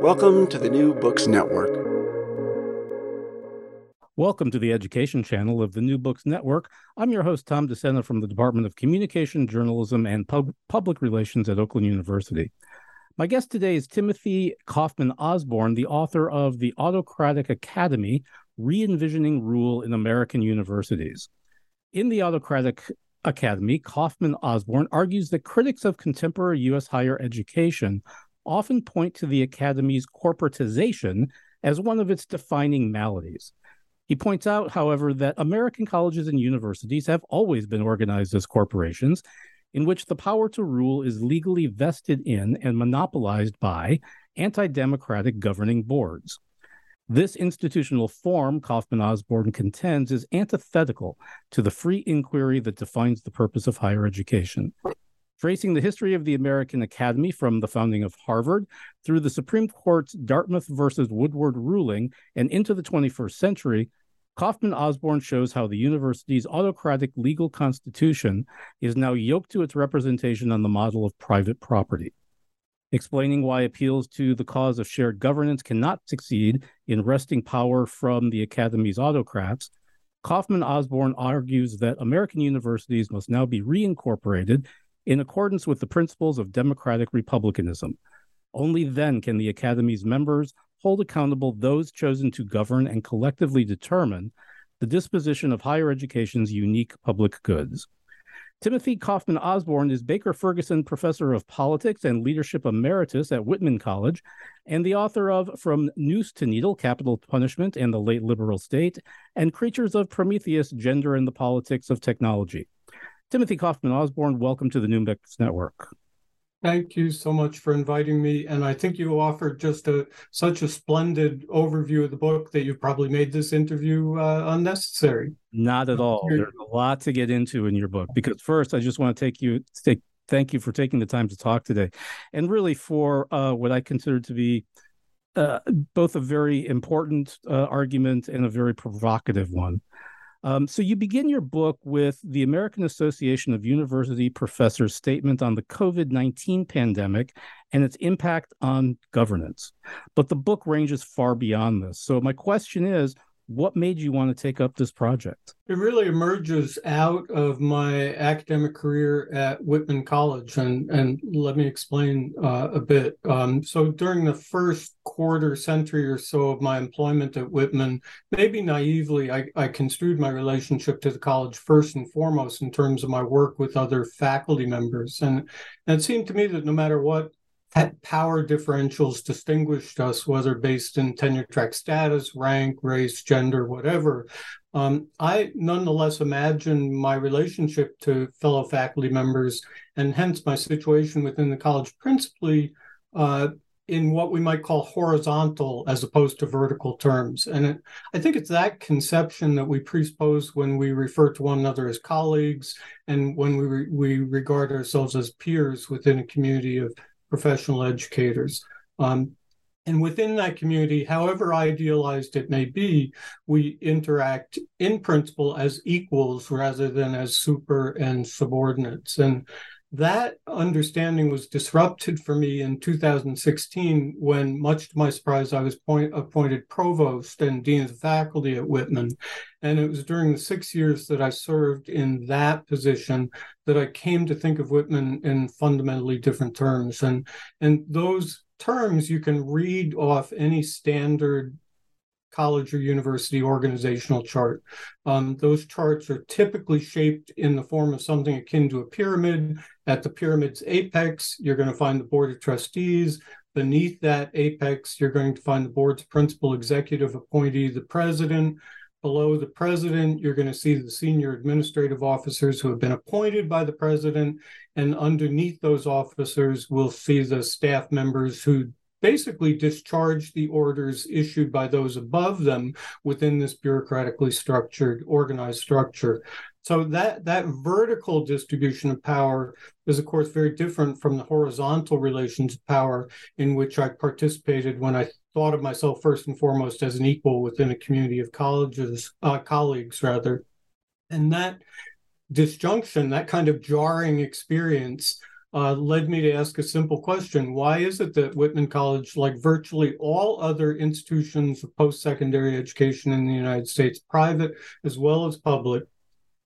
Welcome to the New Books Network. Welcome to the education channel of the New Books Network. I'm your host, Tom DeSena from the Department of Communication, Journalism, and Pub- Public Relations at Oakland University. My guest today is Timothy Kaufman Osborn, the author of The Autocratic Academy Re Envisioning Rule in American Universities. In The Autocratic Academy, Kaufman Osborn argues that critics of contemporary U.S. higher education often point to the Academy's corporatization as one of its defining maladies. He points out, however, that American colleges and universities have always been organized as corporations in which the power to rule is legally vested in and monopolized by anti democratic governing boards. This institutional form, Kaufman Osborn contends, is antithetical to the free inquiry that defines the purpose of higher education. Tracing the history of the American Academy from the founding of Harvard through the Supreme Court's Dartmouth versus Woodward ruling and into the 21st century, Kaufman Osborn shows how the university's autocratic legal constitution is now yoked to its representation on the model of private property. Explaining why appeals to the cause of shared governance cannot succeed in wresting power from the Academy's autocrats, Kaufman Osborn argues that American universities must now be reincorporated in accordance with the principles of democratic republicanism. Only then can the Academy's members hold accountable those chosen to govern and collectively determine the disposition of higher education's unique public goods. Timothy Kaufman Osborn is Baker Ferguson Professor of Politics and Leadership Emeritus at Whitman College and the author of From Noose to Needle Capital Punishment and the Late Liberal State and Creatures of Prometheus Gender and the Politics of Technology. Timothy Kaufman Osborn, welcome to the New Books Network. Thank you so much for inviting me. And I think you offered just a such a splendid overview of the book that you've probably made this interview uh, unnecessary. Not at all. There's a lot to get into in your book. Because first, I just want to take you take thank you for taking the time to talk today, and really for uh, what I consider to be uh, both a very important uh, argument and a very provocative one. Um, so you begin your book with the American Association of University Professors statement on the COVID 19 pandemic and its impact on governance. But the book ranges far beyond this. So my question is what made you want to take up this project? It really emerges out of my academic career at Whitman College, and and let me explain uh, a bit. Um, so during the first quarter century or so of my employment at Whitman, maybe naively, I, I construed my relationship to the college first and foremost in terms of my work with other faculty members, and, and it seemed to me that no matter what power differentials distinguished us, whether based in tenure track status, rank, race, gender, whatever. Um, I nonetheless imagine my relationship to fellow faculty members and hence my situation within the college principally uh, in what we might call horizontal as opposed to vertical terms. And it, I think it's that conception that we presuppose when we refer to one another as colleagues and when we, re- we regard ourselves as peers within a community of professional educators. Um, and within that community, however idealized it may be, we interact in principle as equals rather than as super and subordinates. And that understanding was disrupted for me in 2016 when, much to my surprise, I was point, appointed provost and dean of the faculty at Whitman. And it was during the six years that I served in that position that I came to think of Whitman in fundamentally different terms. And, and those terms you can read off any standard college or university organizational chart. Um, those charts are typically shaped in the form of something akin to a pyramid. At the pyramid's apex, you're going to find the board of trustees. Beneath that apex, you're going to find the board's principal executive appointee, the president. Below the president, you're going to see the senior administrative officers who have been appointed by the president. And underneath those officers, we'll see the staff members who basically discharge the orders issued by those above them within this bureaucratically structured, organized structure. So that that vertical distribution of power is, of course, very different from the horizontal relations of power in which I participated when I thought of myself first and foremost as an equal within a community of colleges, uh, colleagues rather, and that disjunction, that kind of jarring experience uh, led me to ask a simple question. Why is it that Whitman College, like virtually all other institutions of post secondary education in the United States, private as well as public,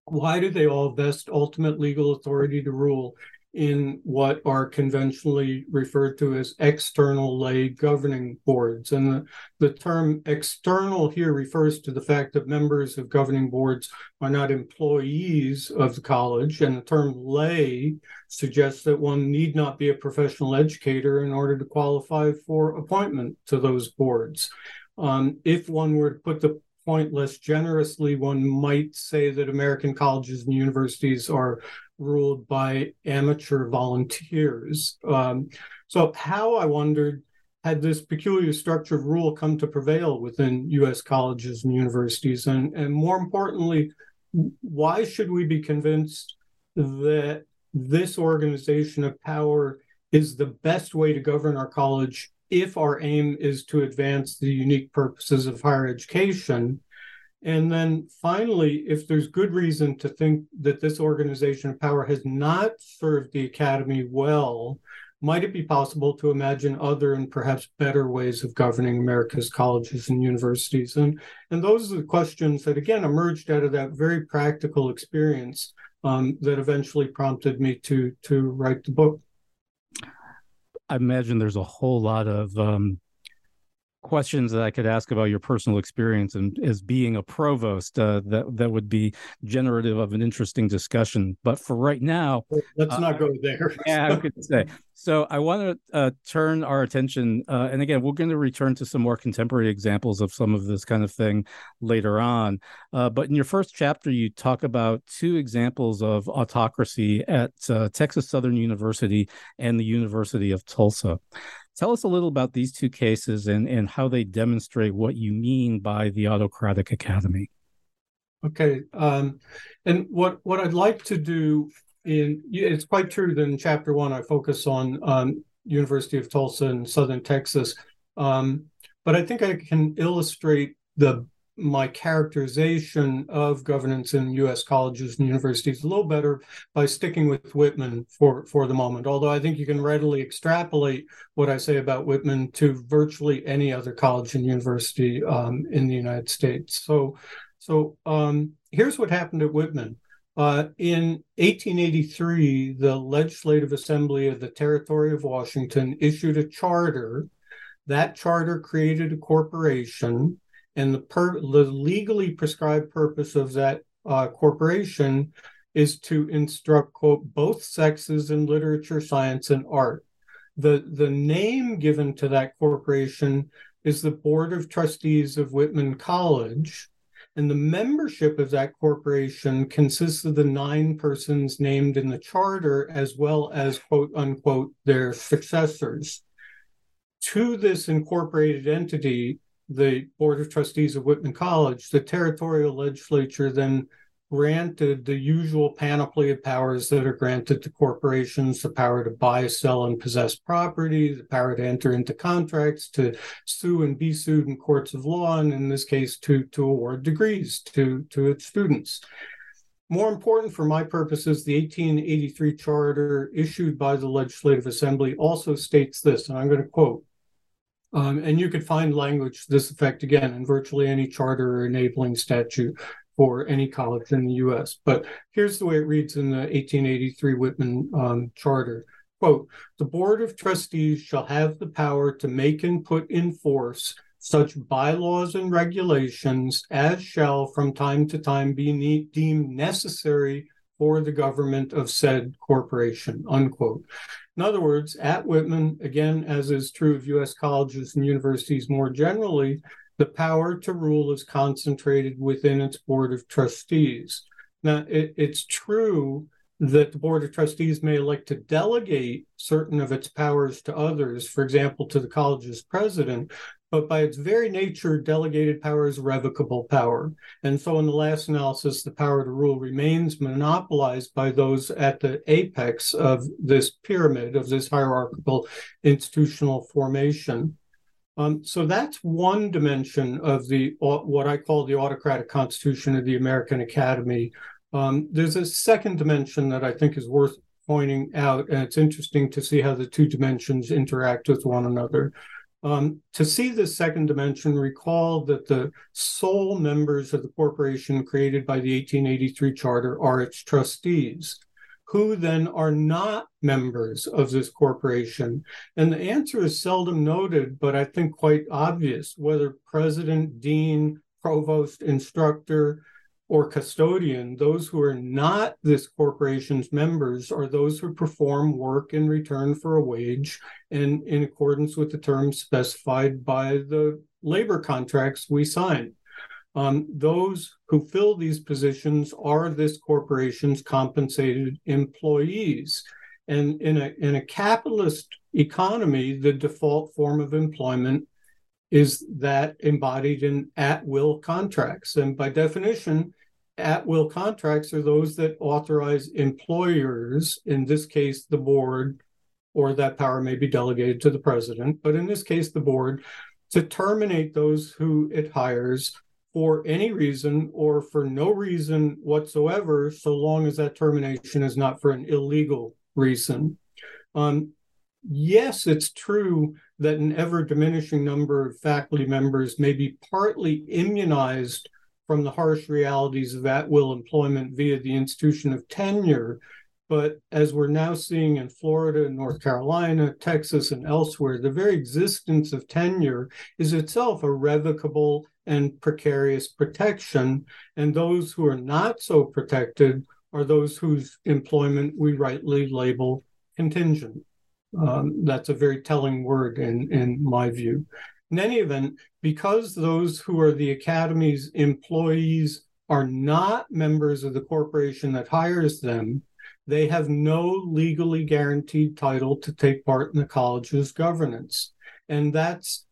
why do they all vest ultimate legal authority to rule in what are conventionally referred to as external lay governing boards. And the, the term external here refers to the fact that members of governing boards are not employees of the college. And the term lay suggests that one need not be a professional educator in order to qualify for appointment to those boards. Um, if one were to put the point less generously, one might say that American colleges and universities are ruled by amateur volunteers. Um, so, how I wondered had this peculiar structure of rule come to prevail within U.S. colleges and universities, and and more importantly, why should we be convinced that this organization of power is the best way to govern our college if our aim is to advance the unique purposes of higher education and then finally, if there's good reason to think that this organization of power has not served the academy well, might it be possible to imagine other and perhaps better ways of governing America's colleges and universities? And, and those are the questions that, again, emerged out of that very practical experience um, that eventually prompted me to, to write the book. I imagine there's a whole lot of um, questions that I could ask about your personal experience and as being a provost uh, that that would be generative of an interesting discussion. But for right now, let's uh, not go there. yeah, I could say. So I want to uh, turn our attention, uh, and again, we're going to return to some more contemporary examples of some of this kind of thing later on. Uh, but in your first chapter, you talk about two examples of autocracy at uh, Texas Southern University and the University of Tulsa. Tell us a little about these two cases and, and how they demonstrate what you mean by the autocratic academy. Okay. Um, and what, what I'd like to do in it's quite true that in chapter one I focus on um, University of Tulsa in southern Texas. Um, but I think I can illustrate the my characterization of governance in U.S. colleges and universities a little better by sticking with Whitman for for the moment. Although I think you can readily extrapolate what I say about Whitman to virtually any other college and university um, in the United States. So, so um, here's what happened at Whitman. Uh, in 1883, the Legislative Assembly of the Territory of Washington issued a charter. That charter created a corporation and the, per- the legally prescribed purpose of that uh, corporation is to instruct quote both sexes in literature science and art. The the name given to that corporation is the board of trustees of whitman college. And the membership of that corporation consists of the nine persons named in the charter as well as quote unquote their successors. To this incorporated entity the Board of Trustees of Whitman College, the territorial legislature then granted the usual panoply of powers that are granted to corporations the power to buy, sell, and possess property, the power to enter into contracts, to sue and be sued in courts of law, and in this case, to, to award degrees to, to its students. More important for my purposes, the 1883 charter issued by the Legislative Assembly also states this, and I'm going to quote um, and you could find language to this effect again in virtually any charter or enabling statute for any college in the US. But here's the way it reads in the 1883 Whitman um, Charter. quote, the Board of Trustees shall have the power to make and put in force such bylaws and regulations as shall from time to time be ne- deemed necessary for the government of said corporation, unquote. In other words, at Whitman, again, as is true of U.S. colleges and universities more generally, the power to rule is concentrated within its board of trustees. Now, it, it's true that the Board of Trustees may elect to delegate certain of its powers to others, for example, to the college's president, but by its very nature, delegated power is revocable power. And so, in the last analysis, the power to rule remains monopolized by those at the apex of this pyramid, of this hierarchical institutional formation. Um, so that's one dimension of the what I call the autocratic constitution of the American Academy, um, there's a second dimension that I think is worth pointing out, and it's interesting to see how the two dimensions interact with one another. Um, to see the second dimension, recall that the sole members of the corporation created by the 1883 charter are its trustees, who then are not members of this corporation. And the answer is seldom noted, but I think quite obvious whether president, dean, provost, instructor, or custodian, those who are not this corporation's members are those who perform work in return for a wage and in accordance with the terms specified by the labor contracts we sign. Um, those who fill these positions are this corporation's compensated employees. And in a, in a capitalist economy, the default form of employment is that embodied in at will contracts. And by definition, at will contracts are those that authorize employers, in this case, the board, or that power may be delegated to the president, but in this case, the board, to terminate those who it hires for any reason or for no reason whatsoever, so long as that termination is not for an illegal reason. Um, yes, it's true that an ever diminishing number of faculty members may be partly immunized from the harsh realities of at will employment via the institution of tenure. But as we're now seeing in Florida, North Carolina, Texas, and elsewhere, the very existence of tenure is itself a revocable and precarious protection. And those who are not so protected are those whose employment we rightly label contingent. Um, that's a very telling word in, in my view. In any event, because those who are the Academy's employees are not members of the corporation that hires them, they have no legally guaranteed title to take part in the college's governance. And that's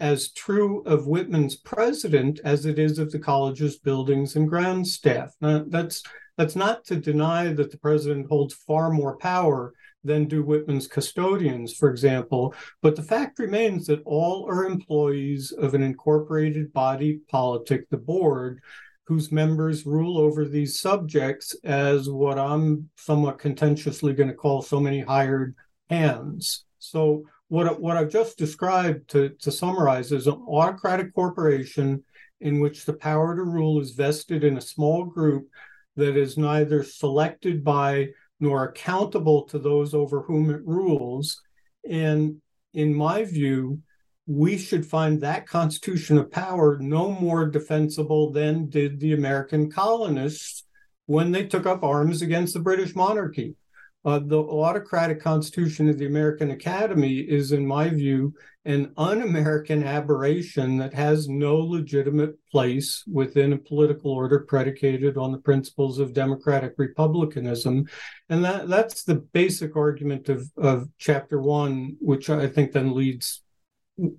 as true of Whitman's president as it is of the college's buildings and grounds staff. Now, that's that's not to deny that the president holds far more power than do Whitman's custodians, for example. But the fact remains that all are employees of an incorporated body politic, the board, whose members rule over these subjects as what I'm somewhat contentiously going to call so many hired hands. So what, what I've just described to, to summarize is an autocratic corporation in which the power to rule is vested in a small group that is neither selected by nor accountable to those over whom it rules. And in my view, we should find that constitution of power no more defensible than did the American colonists when they took up arms against the British monarchy. Uh, the autocratic constitution of the American Academy is, in my view, an un American aberration that has no legitimate place within a political order predicated on the principles of democratic republicanism. And that, that's the basic argument of, of chapter one, which I think then leads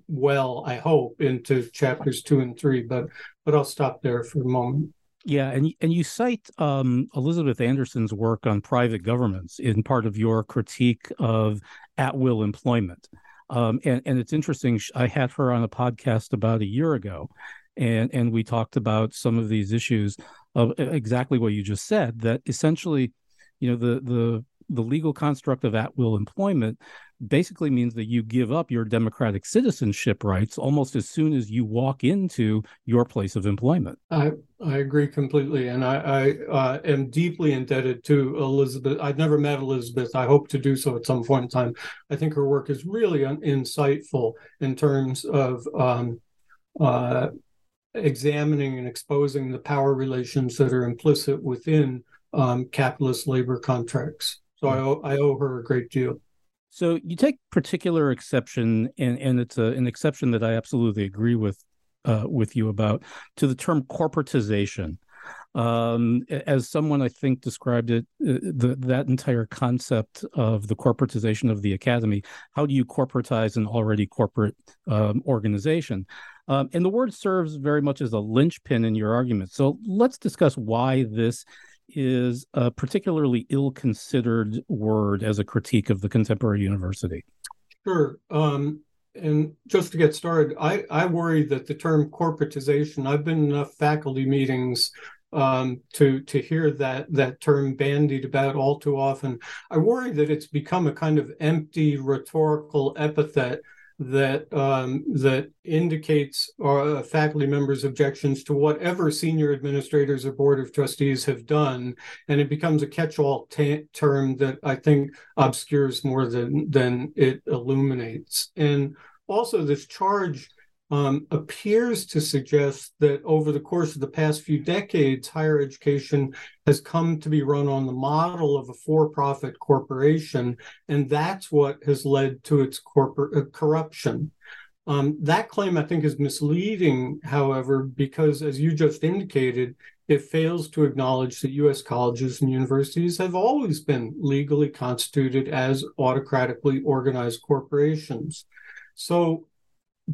well, I hope, into chapters two and three. But but I'll stop there for a moment. Yeah, and and you cite um, Elizabeth Anderson's work on private governments in part of your critique of at will employment. Um, and, and it's interesting. I had her on a podcast about a year ago, and and we talked about some of these issues of exactly what you just said. That essentially, you know, the the the legal construct of at will employment basically means that you give up your democratic citizenship rights almost as soon as you walk into your place of employment. I I agree completely, and I, I uh, am deeply indebted to Elizabeth. I've never met Elizabeth. I hope to do so at some point in time. I think her work is really un- insightful in terms of um, uh, examining and exposing the power relations that are implicit within um, capitalist labor contracts. So I owe, I owe her a great deal. So you take particular exception, and, and it's a, an exception that I absolutely agree with uh, with you about to the term corporatization. Um, as someone I think described it, uh, the, that entire concept of the corporatization of the academy. How do you corporatize an already corporate um, organization? Um, and the word serves very much as a linchpin in your argument. So let's discuss why this is a particularly ill considered word as a critique of the contemporary university. Sure. Um, and just to get started, I, I worry that the term corporatization, I've been in enough faculty meetings um, to to hear that that term bandied about all too often. I worry that it's become a kind of empty rhetorical epithet that um, that indicates uh, faculty members' objections to whatever senior administrators or board of trustees have done, and it becomes a catch-all t- term that I think obscures more than than it illuminates. And also, this charge um, appears to suggest that over the course of the past few decades, higher education has come to be run on the model of a for profit corporation. And that's what has led to its corporate uh, corruption. Um, that claim, I think, is misleading, however, because as you just indicated, it fails to acknowledge that U.S. colleges and universities have always been legally constituted as autocratically organized corporations. So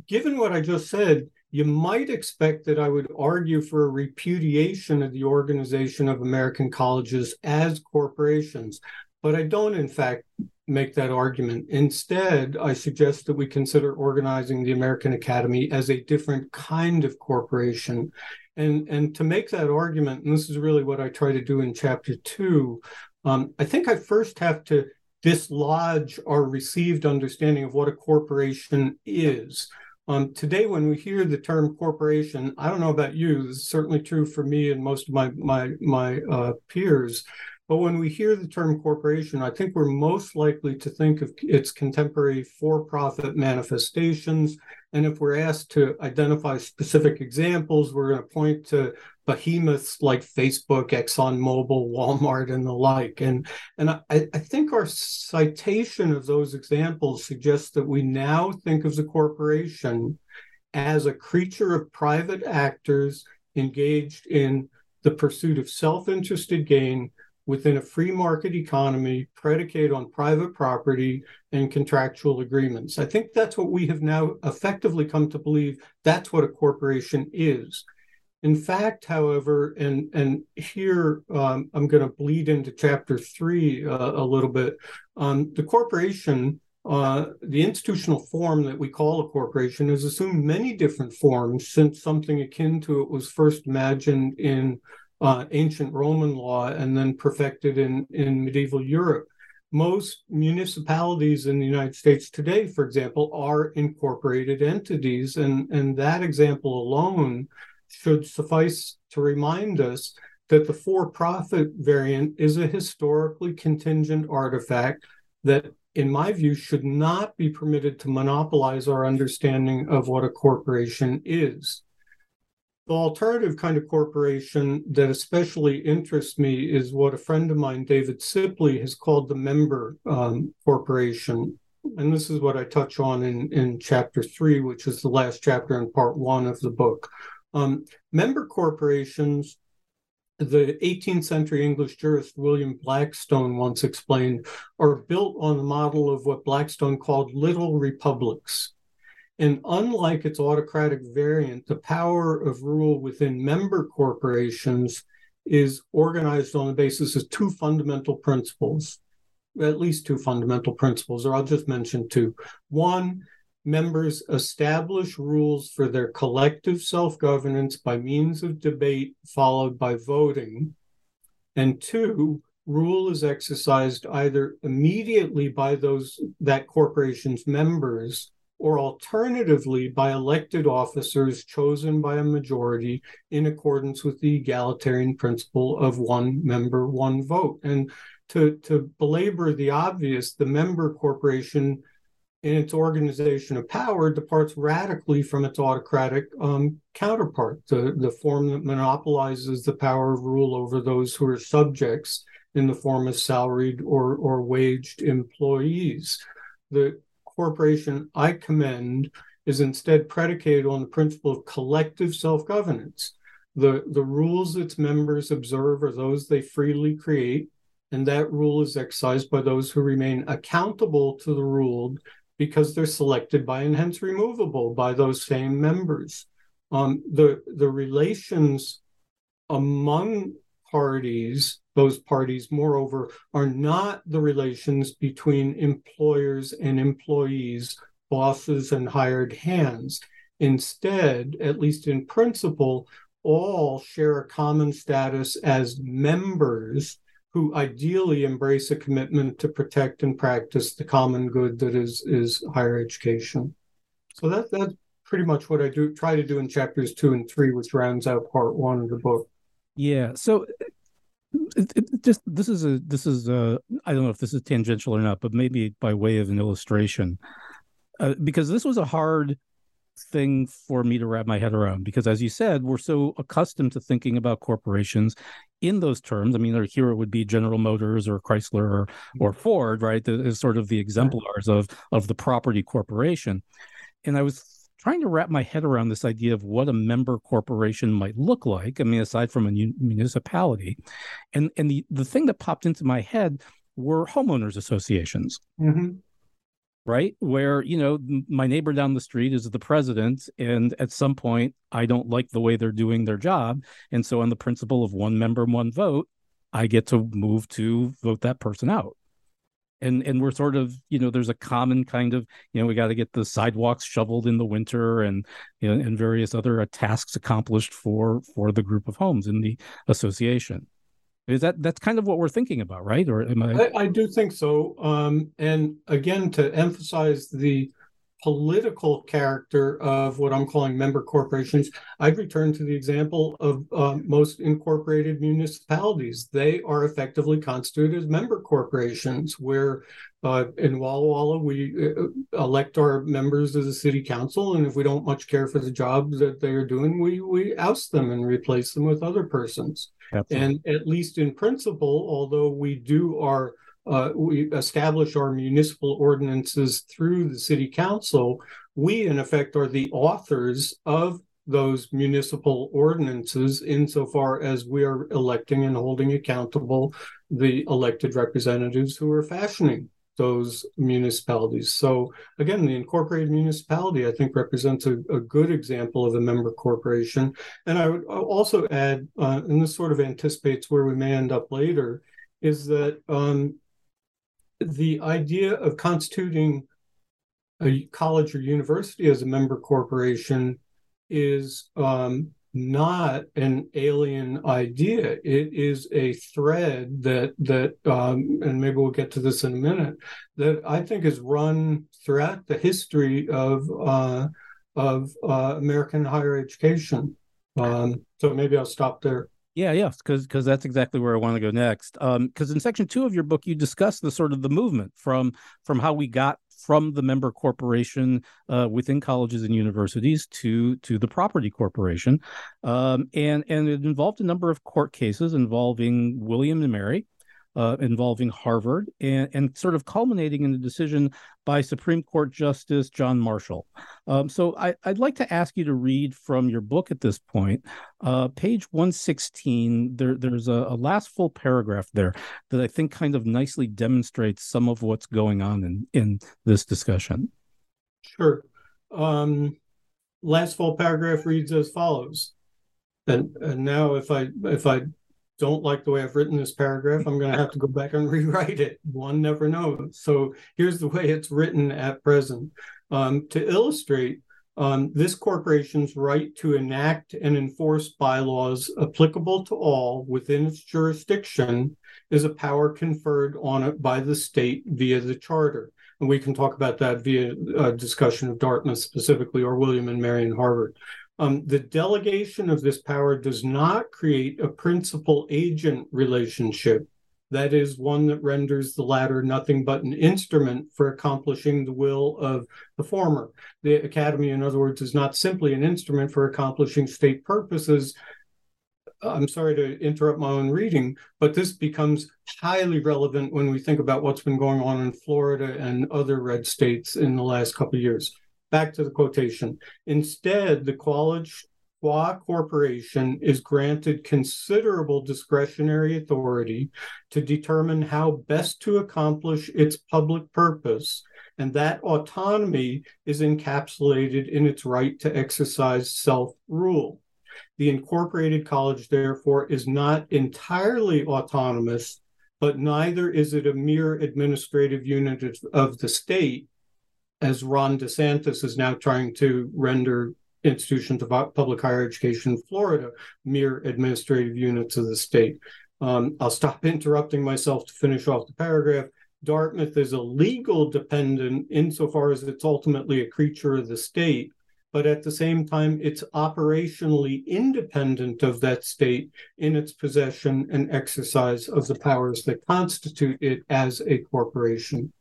given what I just said, you might expect that I would argue for a repudiation of the organization of American colleges as corporations, but I don't, in fact, make that argument. Instead, I suggest that we consider organizing the American Academy as a different kind of corporation. And, and to make that argument, and this is really what I try to do in chapter two, um, I think I first have to dislodge our received understanding of what a corporation is. Um, today, when we hear the term corporation, I don't know about you. This is certainly true for me and most of my my my uh, peers. But when we hear the term corporation, I think we're most likely to think of its contemporary for-profit manifestations. And if we're asked to identify specific examples, we're going to point to behemoths like Facebook, ExxonMobil, Walmart, and the like. And, and I, I think our citation of those examples suggests that we now think of the corporation as a creature of private actors engaged in the pursuit of self interested gain within a free market economy predicated on private property and contractual agreements. I think that's what we have now effectively come to believe that's what a corporation is. In fact, however, and and here um, I'm going to bleed into chapter three uh, a little bit. Um, the corporation, uh, the institutional form that we call a corporation, has assumed many different forms since something akin to it was first imagined in uh, ancient Roman law and then perfected in in medieval Europe. Most municipalities in the United States today, for example, are incorporated entities, and and that example alone should suffice to remind us that the for profit variant is a historically contingent artifact that, in my view, should not be permitted to monopolize our understanding of what a corporation is. The alternative kind of corporation that especially interests me is what a friend of mine, David Ciepley, has called the member um, corporation. And this is what I touch on in, in chapter three, which is the last chapter in part one of the book. Um, member corporations, the 18th century English jurist William Blackstone once explained, are built on the model of what Blackstone called little republics. And unlike its autocratic variant, the power of rule within member corporations is organized on the basis of two fundamental principles, at least two fundamental principles, or I'll just mention two. One members establish rules for their collective self governance by means of debate followed by voting. And two, rule is exercised either immediately by those that corporation's members or alternatively by elected officers chosen by a majority in accordance with the egalitarian principle of one member, one vote. And to, to belabor the obvious, the member corporation in its organization of power departs radically from its autocratic um, counterpart, the, the form that monopolizes the power of rule over those who are subjects in the form of salaried or, or waged employees. The corporation I commend is instead predicated on the principle of collective self governance. The, the rules its members observe are those they freely create, and that rule is exercised by those who remain accountable to the ruled because they're selected by and hence removable by those same members. Um, the the relations among parties, those parties, moreover, are not the relations between employers and employees, bosses and hired hands. Instead, at least in principle, all share a common status as members who ideally embrace a commitment to protect and practice the common good that is is higher education. So that that's pretty much what I do try to do in chapters two and three, which rounds out part one of the book. Yeah. So it, it just this is a this is a I don't know if this is tangential or not, but maybe by way of an illustration, uh, because this was a hard thing for me to wrap my head around because as you said we're so accustomed to thinking about corporations in those terms. I mean here it would be general motors or chrysler or, or ford right? As sort of the exemplars of of the property corporation. And i was trying to wrap my head around this idea of what a member corporation might look like i mean aside from a municipality and and the the thing that popped into my head were homeowners associations mm-hmm right? Where, you know, my neighbor down the street is the president. And at some point, I don't like the way they're doing their job. And so, on the principle of one member, one vote, I get to move to vote that person out. And and we're sort of, you know, there's a common kind of, you know, we got to get the sidewalks shoveled in the winter and you know, and various other uh, tasks accomplished for for the group of homes in the association. Is that that's kind of what we're thinking about, right? Or am I? I, I do think so. Um, and again, to emphasize the political character of what I'm calling member corporations, I'd return to the example of uh, most incorporated municipalities. They are effectively constituted as member corporations, where uh, in Walla Walla, we uh, elect our members of the city council, and if we don't much care for the job that they are doing, we we oust them and replace them with other persons. Absolutely. And at least in principle, although we do our uh, we establish our municipal ordinances through the city council, we in effect are the authors of those municipal ordinances insofar as we are electing and holding accountable the elected representatives who are fashioning those municipalities. So again, the incorporated municipality, I think, represents a, a good example of a member corporation. And I would also add, uh, and this sort of anticipates where we may end up later, is that um, the idea of constituting a college or university as a member corporation is um, not an alien idea. It is a thread that that, um, and maybe we'll get to this in a minute, that I think is run throughout the history of uh, of uh, American higher education. Um, so maybe I'll stop there. Yeah, yeah, because because that's exactly where I want to go next. Because um, in section two of your book, you discuss the sort of the movement from from how we got from the member corporation uh, within colleges and universities to to the property corporation, um, and and it involved a number of court cases involving William and Mary, uh, involving Harvard and, and sort of culminating in the decision by Supreme Court Justice John Marshall. Um, so I, would like to ask you to read from your book at this point, uh, page 116. There, there's a, a, last full paragraph there that I think kind of nicely demonstrates some of what's going on in, in this discussion. Sure. Um, last full paragraph reads as follows. And, and now if I if I don't like the way I've written this paragraph, I'm going to have to go back and rewrite it. One never knows. So here's the way it's written at present. Um, to illustrate, um, this corporation's right to enact and enforce bylaws applicable to all within its jurisdiction is a power conferred on it by the state via the charter. And we can talk about that via a discussion of Dartmouth specifically or William and Mary and Harvard. Um, the delegation of this power does not create a principal agent relationship. That is one that renders the latter nothing but an instrument for accomplishing the will of the former. The academy, in other words, is not simply an instrument for accomplishing state purposes. I'm sorry to interrupt my own reading, but this becomes highly relevant when we think about what's been going on in Florida and other red states in the last couple of years back to the quotation. Instead, the college qua corporation is granted considerable discretionary authority to determine how best to accomplish its public purpose, and that autonomy is encapsulated in its right to exercise self rule. The incorporated college, therefore, is not entirely autonomous, but neither is it a mere administrative unit of the state as Ron DeSantis is now trying to render institutions of public higher education in Florida mere administrative units of the state. Um, I'll stop interrupting myself to finish off the paragraph. Dartmouth is a legal dependent insofar as it's ultimately a creature of the state, but at the same time, it's operationally independent of that state in its possession and exercise of the powers that constitute it as a corporation.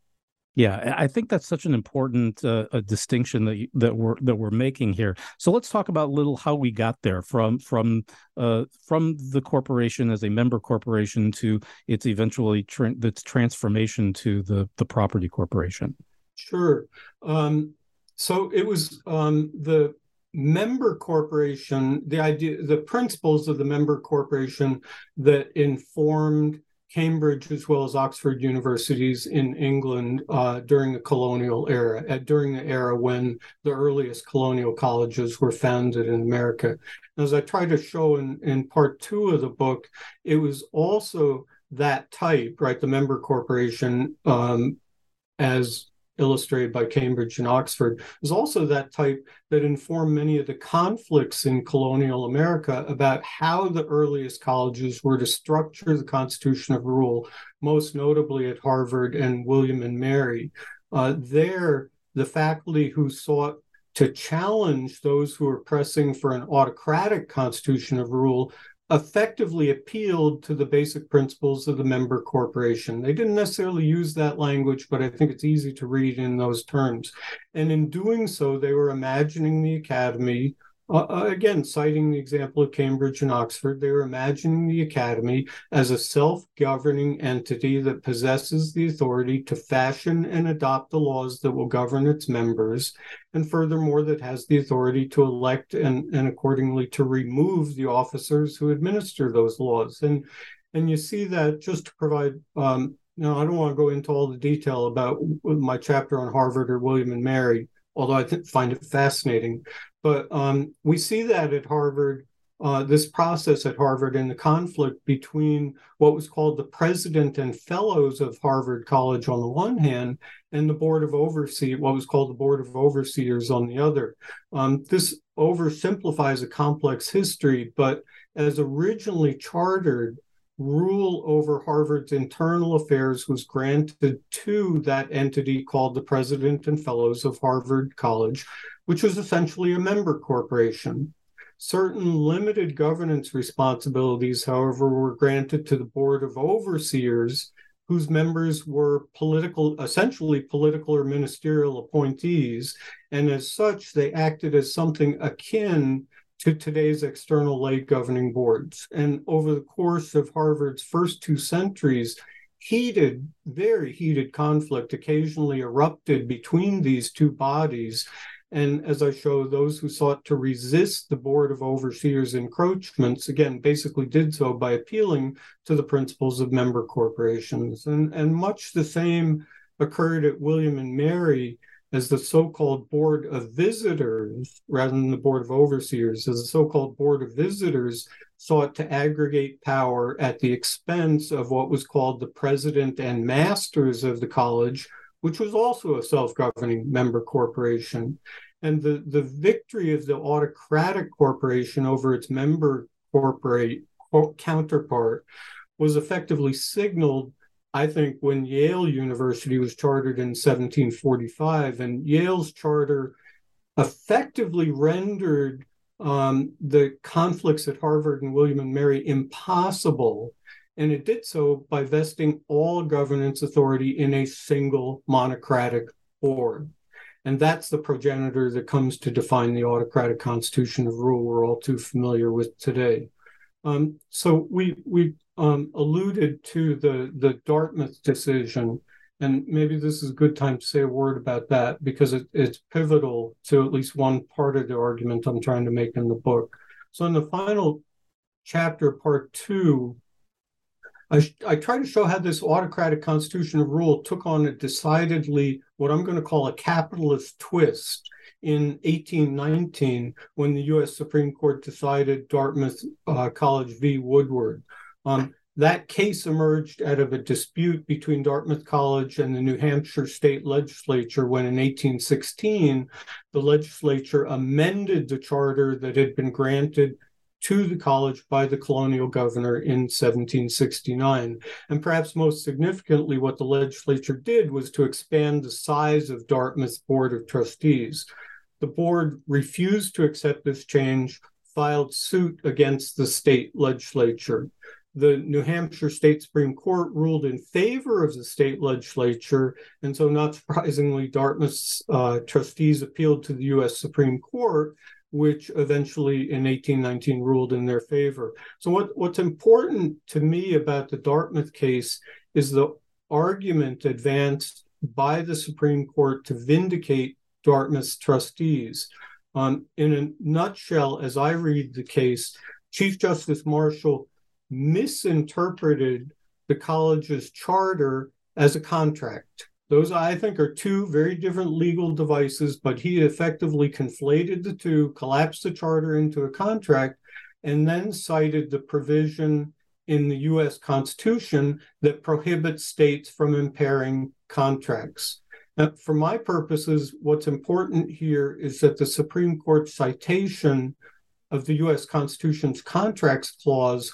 Yeah, I think that's such an important uh, distinction that you, that we're that we're making here. So let's talk about little how we got there from from uh, from the corporation as a member corporation to its eventually tra- its transformation to the the property corporation. Sure. Um, so it was um, the member corporation, the idea, the principles of the member corporation that informed Cambridge as well as Oxford universities in England uh, during the colonial era, at, during the era when the earliest colonial colleges were founded in America. As I try to show in, in part two of the book, it was also that type, right, the member corporation, um, as illustrated by Cambridge and Oxford, is also that type that informed many of the conflicts in colonial America about how the earliest colleges were to structure the Constitution of Rule, most notably at Harvard and William and Mary. Uh, there, the faculty who sought to challenge those who were pressing for an autocratic Constitution of Rule effectively appealed to the basic principles of the member corporation. They didn't necessarily use that language, but I think it's easy to read in those terms. And in doing so, they were imagining the academy uh, uh, again, citing the example of Cambridge and Oxford, they were imagining the academy as a self governing entity that possesses the authority to fashion and adopt the laws that will govern its members, and furthermore, that has the authority to elect and, and accordingly to remove the officers who administer those laws. And, and you see that just to provide um, now, I don't want to go into all the detail about my chapter on Harvard or William and Mary, although I find it fascinating. But um, we see that at Harvard, uh, this process at Harvard and the conflict between what was called the president and fellows of Harvard College on the one hand, and the board of overseers, what was called the board of overseers on the other. Um, this oversimplifies a complex history, but as originally chartered, rule over Harvard's internal affairs was granted to that entity called the President and Fellows of Harvard College, which was essentially a member corporation. Certain limited governance responsibilities, however, were granted to the Board of Overseers, whose members were political, essentially political or ministerial appointees. And as such, they acted as something akin to today's external lay governing boards. And over the course of Harvard's first two centuries, heated, very heated conflict occasionally erupted between these two bodies. And as I show, those who sought to resist the Board of Overseers' encroachments, again, basically did so by appealing to the principles of member corporations. And, and much the same occurred at William and Mary as the so-called board of visitors rather than the board of overseers as the so-called board of visitors sought to aggregate power at the expense of what was called the president and masters of the college which was also a self-governing member corporation. And the, the victory of the autocratic corporation over its member corporate counterpart was effectively signaled, I think, when Yale University was chartered in 1745. And Yale's charter effectively rendered um, the conflicts at Harvard and William and Mary impossible. And it did so by vesting all governance authority in a single monocratic board. And that's the progenitor that comes to define the autocratic constitution of rule we're all too familiar with today. Um, so we we um, alluded to the the Dartmouth decision, and maybe this is a good time to say a word about that because it, it's pivotal to at least one part of the argument I'm trying to make in the book. So in the final chapter, part two, I, I try to show how this autocratic constitution of rule took on a decidedly what I'm going to call a capitalist twist in 1819 when the U.S. Supreme Court decided Dartmouth uh, College v. Woodward. Um, that case emerged out of a dispute between Dartmouth College and the New Hampshire state legislature when in 1816 the legislature amended the charter that had been granted to the college by the colonial governor in 1769. And perhaps most significantly, what the legislature did was to expand the size of Dartmouth's Board of Trustees. The board refused to accept this change, filed suit against the state legislature. The New Hampshire State Supreme Court ruled in favor of the state legislature, and so, not surprisingly, Dartmouth's uh, trustees appealed to the U.S. Supreme Court, which eventually in 1819 ruled in their favor. So, what, what's important to me about the Dartmouth case is the argument advanced by the Supreme Court to vindicate Dartmouth's trustees. Um, in a nutshell, as I read the case, Chief Justice Marshall misinterpreted the college's charter as a contract. Those, I think, are two very different legal devices, but he effectively conflated the two, collapsed the charter into a contract, and then cited the provision in the US Constitution that prohibits states from impairing contracts. Now, for my purposes, what's important here is that the Supreme Court citation of the US Constitution's contracts clause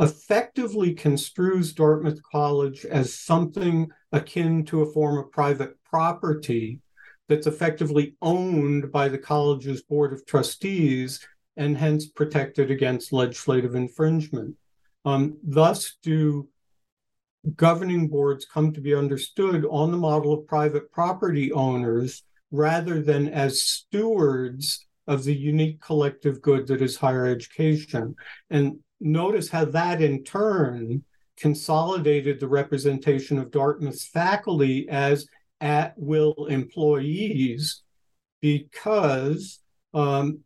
effectively construes Dartmouth College as something akin to a form of private property that's effectively owned by the college's board of trustees and hence protected against legislative infringement. Um, thus, do governing boards come to be understood on the model of private property owners rather than as stewards of the unique collective good that is higher education. And notice how that in turn consolidated the representation of Dartmouth's faculty as at will employees because um,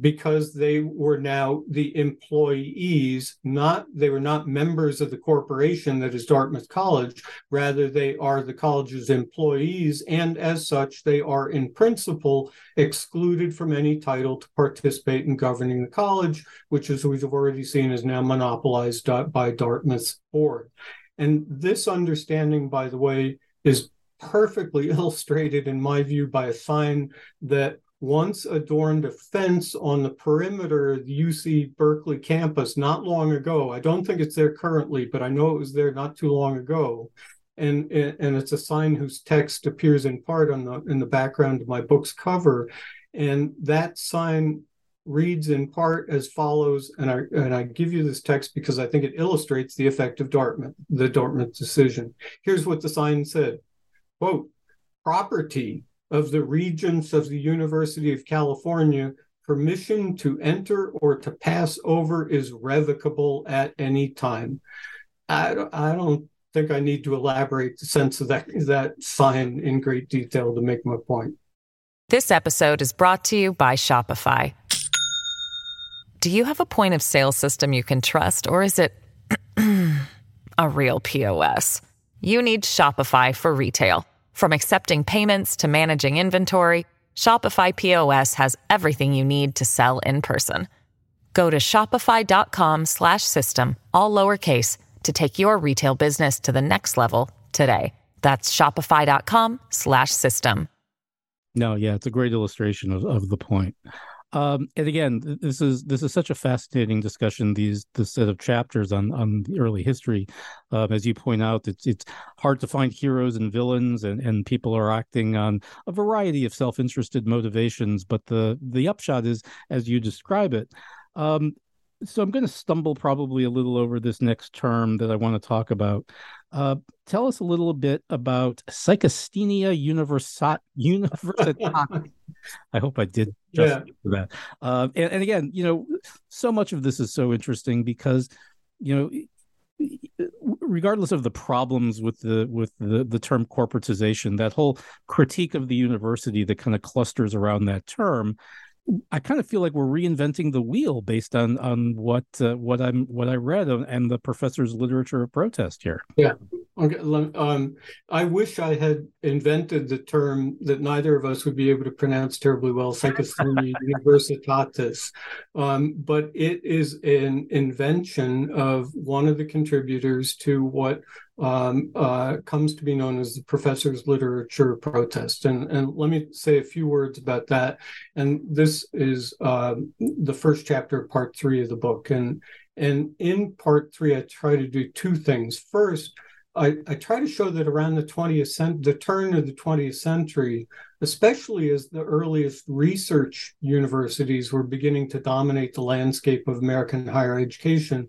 because they were now the employees, not they were not members of the corporation that is Dartmouth College. Rather, they are the college's employees, and as such, they are in principle excluded from any title to participate in governing the college, which, as we've already seen, is now monopolized uh, by Dartmouth's board. And this understanding, by the way, is perfectly illustrated, in my view, by a sign that once adorned a fence on the perimeter of the UC Berkeley campus not long ago. I don't think it's there currently, but I know it was there not too long ago. And, and it's a sign whose text appears in part on the in the background of my book's cover. And that sign reads in part as follows, and I and I give you this text because I think it illustrates the effect of Dartmouth, the Dartmouth decision. Here's what the sign said: quote, property of the Regents of the University of California, permission to enter or to pass over is revocable at any time. I, I don't think I need to elaborate the sense of that, that sign in great detail to make my point. This episode is brought to you by Shopify. Do you have a point of sale system you can trust, or is it a real POS? You need Shopify for retail. From accepting payments to managing inventory, Shopify POS has everything you need to sell in person. Go to shopify.com/system all lowercase to take your retail business to the next level today. That's shopify.com/system. No, yeah, it's a great illustration of, of the point. Um, and again, this is this is such a fascinating discussion. These the set of chapters on on the early history, um, as you point out, it's it's hard to find heroes and villains, and and people are acting on a variety of self interested motivations. But the the upshot is, as you describe it, um, so I'm going to stumble probably a little over this next term that I want to talk about. Uh, tell us a little bit about psychasthenia universitas. I hope I did yeah. that. Uh, and, and again, you know, so much of this is so interesting because, you know, regardless of the problems with the with the the term corporatization, that whole critique of the university that kind of clusters around that term I kind of feel like we're reinventing the wheel based on on what uh, what I'm what I read and the professor's literature of protest here. Yeah. Okay. Um, I wish I had invented the term that neither of us would be able to pronounce terribly well, psychasthenia universitatis. Um, but it is an invention of one of the contributors to what um, uh, comes to be known as the professor's literature protest. And, and let me say a few words about that. And this is uh, the first chapter of part three of the book. And, and in part three, I try to do two things. First, I, I try to show that around the 20th century, the turn of the 20th century, especially as the earliest research universities were beginning to dominate the landscape of American higher education,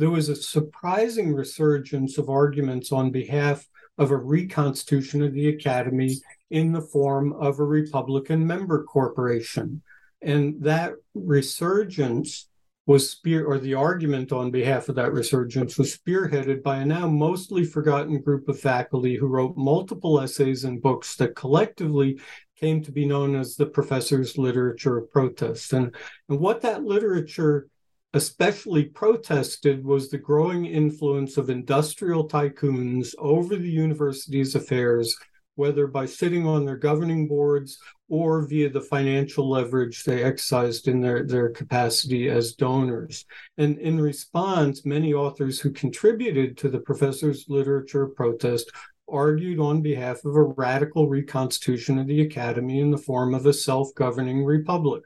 there was a surprising resurgence of arguments on behalf of a reconstitution of the academy in the form of a Republican member corporation. And that resurgence was spear or the argument on behalf of that resurgence was spearheaded by a now mostly forgotten group of faculty who wrote multiple essays and books that collectively came to be known as the professor's literature of protest and, and what that literature especially protested was the growing influence of industrial tycoons over the university's affairs, whether by sitting on their governing boards or via the financial leverage they exercised in their, their capacity as donors. And in response, many authors who contributed to the professor's literature protest argued on behalf of a radical reconstitution of the academy in the form of a self governing republic.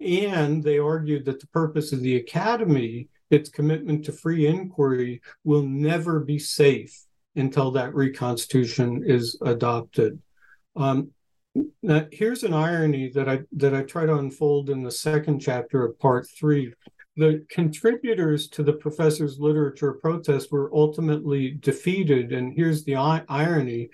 And they argued that the purpose of the academy, its commitment to free inquiry, will never be safe until that reconstitution is adopted. Um, now, here's an irony that I that I try to unfold in the second chapter of part three. The contributors to the professor's literature protest were ultimately defeated, and here's the irony: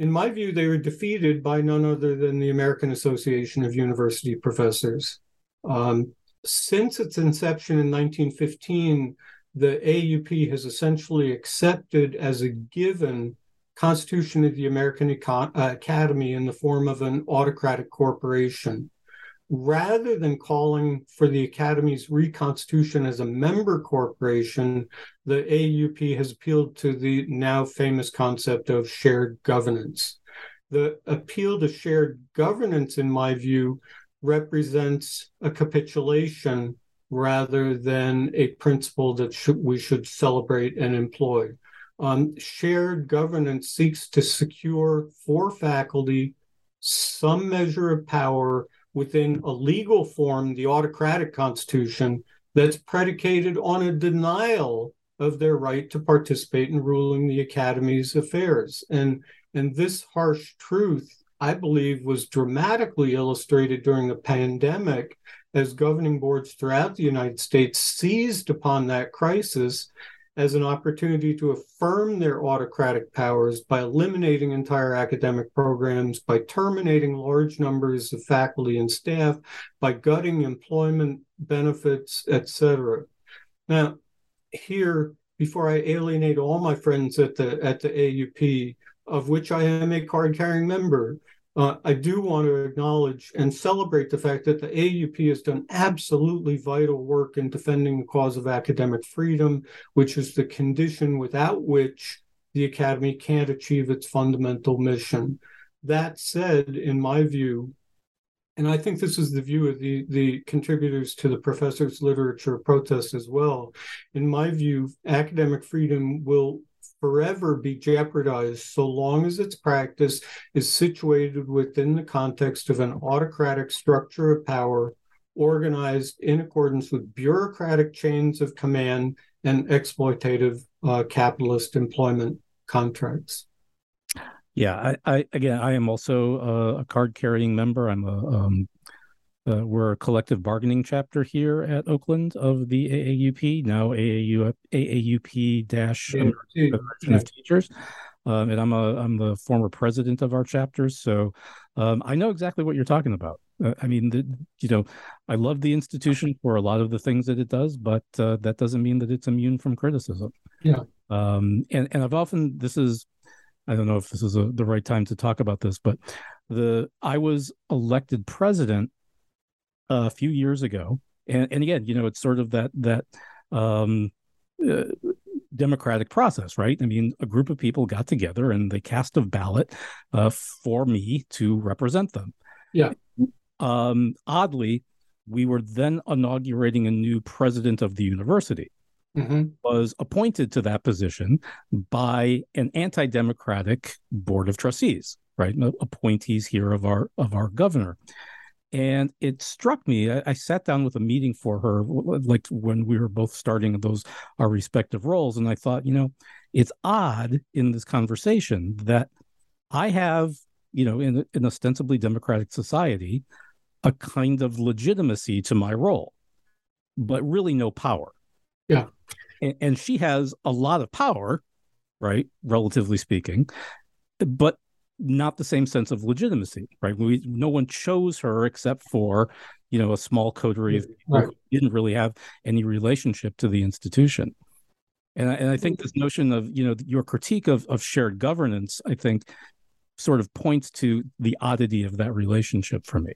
in my view, they were defeated by none other than the American Association of University Professors. Um, since its inception in 1915, the AUP has essentially accepted as a given Constitution of the American uh, Academy in the form of an autocratic corporation rather than calling for the Academy's reconstitution as a member corporation, the AUP has appealed to the now famous concept of shared governance. The appeal to shared governance, in my view, represents a capitulation rather than a principle that should, we should celebrate and employ. Um, shared governance seeks to secure for faculty some measure of power within a legal form, the autocratic constitution, that's predicated on a denial of their right to participate in ruling the academy's affairs. And, and this harsh truth, I believe, was dramatically illustrated during the pandemic as governing boards throughout the United States seized upon that crisis as an opportunity to affirm their autocratic powers by eliminating entire academic programs, by terminating large numbers of faculty and staff, by gutting employment benefits, etc. Now, here, before I alienate all my friends at the at the AUP, of which I am a card-carrying member, uh, I do want to acknowledge and celebrate the fact that the AUP has done absolutely vital work in defending the cause of academic freedom, which is the condition without which the Academy can't achieve its fundamental mission. That said, in my view, and I think this is the view of the, the contributors to the professor's literature protest as well. In my view, academic freedom will forever be jeopardized so long as its practice is situated within the context of an autocratic structure of power organized in accordance with bureaucratic chains of command and exploitative uh, capitalist employment contracts. Yeah, I, I again, I am also uh, a card carrying member. I'm a um, uh, we're a collective bargaining chapter here at Oakland of the AAUP, now AAU AAUP dash of Teachers. Um, and I'm a I'm the former president of our chapters, so um, I know exactly what you're talking about. Uh, I mean, the, you know, I love the institution for a lot of the things that it does, but uh, that doesn't mean that it's immune from criticism. Yeah. Um, and and I've often this is, I don't know if this is a, the right time to talk about this, but the I was elected president a few years ago, and and again, you know, it's sort of that that um, uh, democratic process, right? I mean, a group of people got together and they cast a ballot uh, for me to represent them. Yeah. Um, oddly, we were then inaugurating a new president of the university. Mm-hmm. Was appointed to that position by an anti-democratic board of trustees, right? Appointees here of our of our governor. And it struck me. I, I, sat down with a meeting for her, like when we were both starting those our respective roles, and I thought, you know, it's odd in this conversation that I have, you know, in an ostensibly democratic society, a kind of legitimacy to my role, but really no power. Yeah. And, and she has a lot of power, right? Relatively speaking, but not the same sense of legitimacy, right? We no one chose her except for, you know, a small coterie of people right. who didn't really have any relationship to the institution. And I, and I think this notion of, you know, your critique of, of shared governance, I think, sort of points to the oddity of that relationship for me.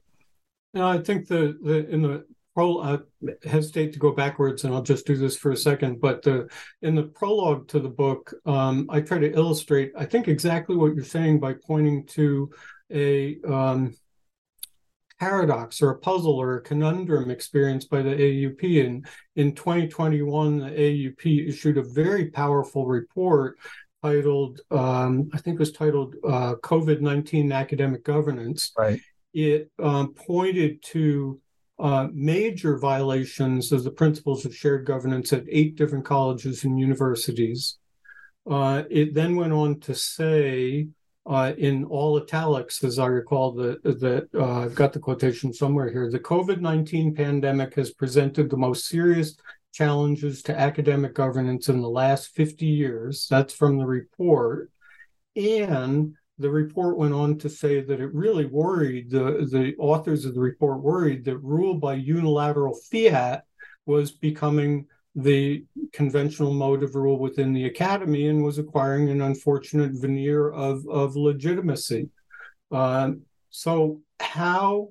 No, I think the, the in the pro I hesitate to go backwards and I'll just do this for a second. But the in the prologue to the book, um, I try to illustrate, I think exactly what you're saying by pointing to a um, paradox or a puzzle or a conundrum experienced by the AUP. And in 2021, the AUP issued a very powerful report titled, um, I think it was titled uh, COVID 19 Academic Governance. Right it um, pointed to uh, major violations of the principles of shared governance at eight different colleges and universities. Uh, it then went on to say, uh, in all italics, as I recall, that that uh, I've got the quotation somewhere here. The COVID nineteen pandemic has presented the most serious challenges to academic governance in the last fifty years. That's from the report, and the report went on to say that it really worried the, the authors of the report worried that rule by unilateral fiat was becoming the conventional mode of rule within the academy and was acquiring an unfortunate veneer of, of legitimacy. Um, so how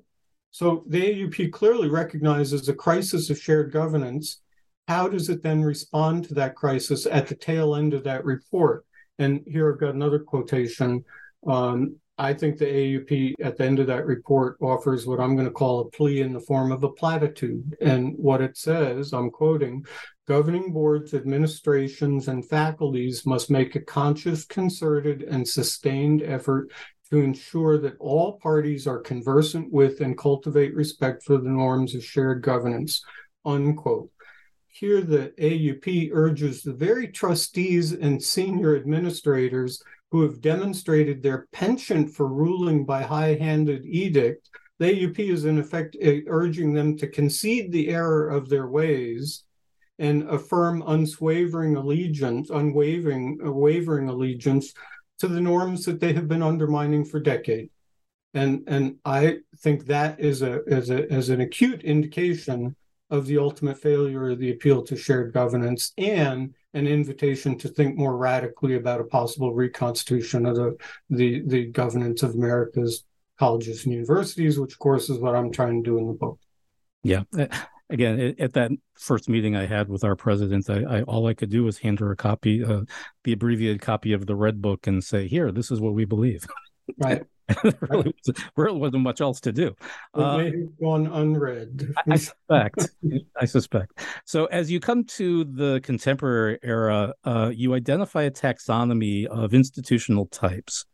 so the AUP clearly recognizes a crisis of shared governance. How does it then respond to that crisis at the tail end of that report? And here I've got another quotation um, I think the AUP at the end of that report offers what I'm going to call a plea in the form of a platitude. And what it says, I'm quoting, governing boards, administrations, and faculties must make a conscious, concerted, and sustained effort to ensure that all parties are conversant with and cultivate respect for the norms of shared governance. Unquote. Here, the AUP urges the very trustees and senior administrators who have demonstrated their penchant for ruling by high handed edict, the AUP is in effect uh, urging them to concede the error of their ways and affirm unswavering allegiance, unwavering, uh, wavering allegiance to the norms that they have been undermining for decades. And, and I think that is a, is a as an acute indication of the ultimate failure of the appeal to shared governance and an invitation to think more radically about a possible reconstitution of the, the, the governance of America's colleges and universities, which, of course, is what I'm trying to do in the book. Yeah. Uh, again, at that first meeting I had with our president, I, I all I could do was hand her a copy, uh, the abbreviated copy of the Red Book, and say, "Here, this is what we believe." Right. There really, was, really wasn't much else to do. It uh, may have gone unread. I, I suspect. I suspect. So, as you come to the contemporary era, uh, you identify a taxonomy of institutional types.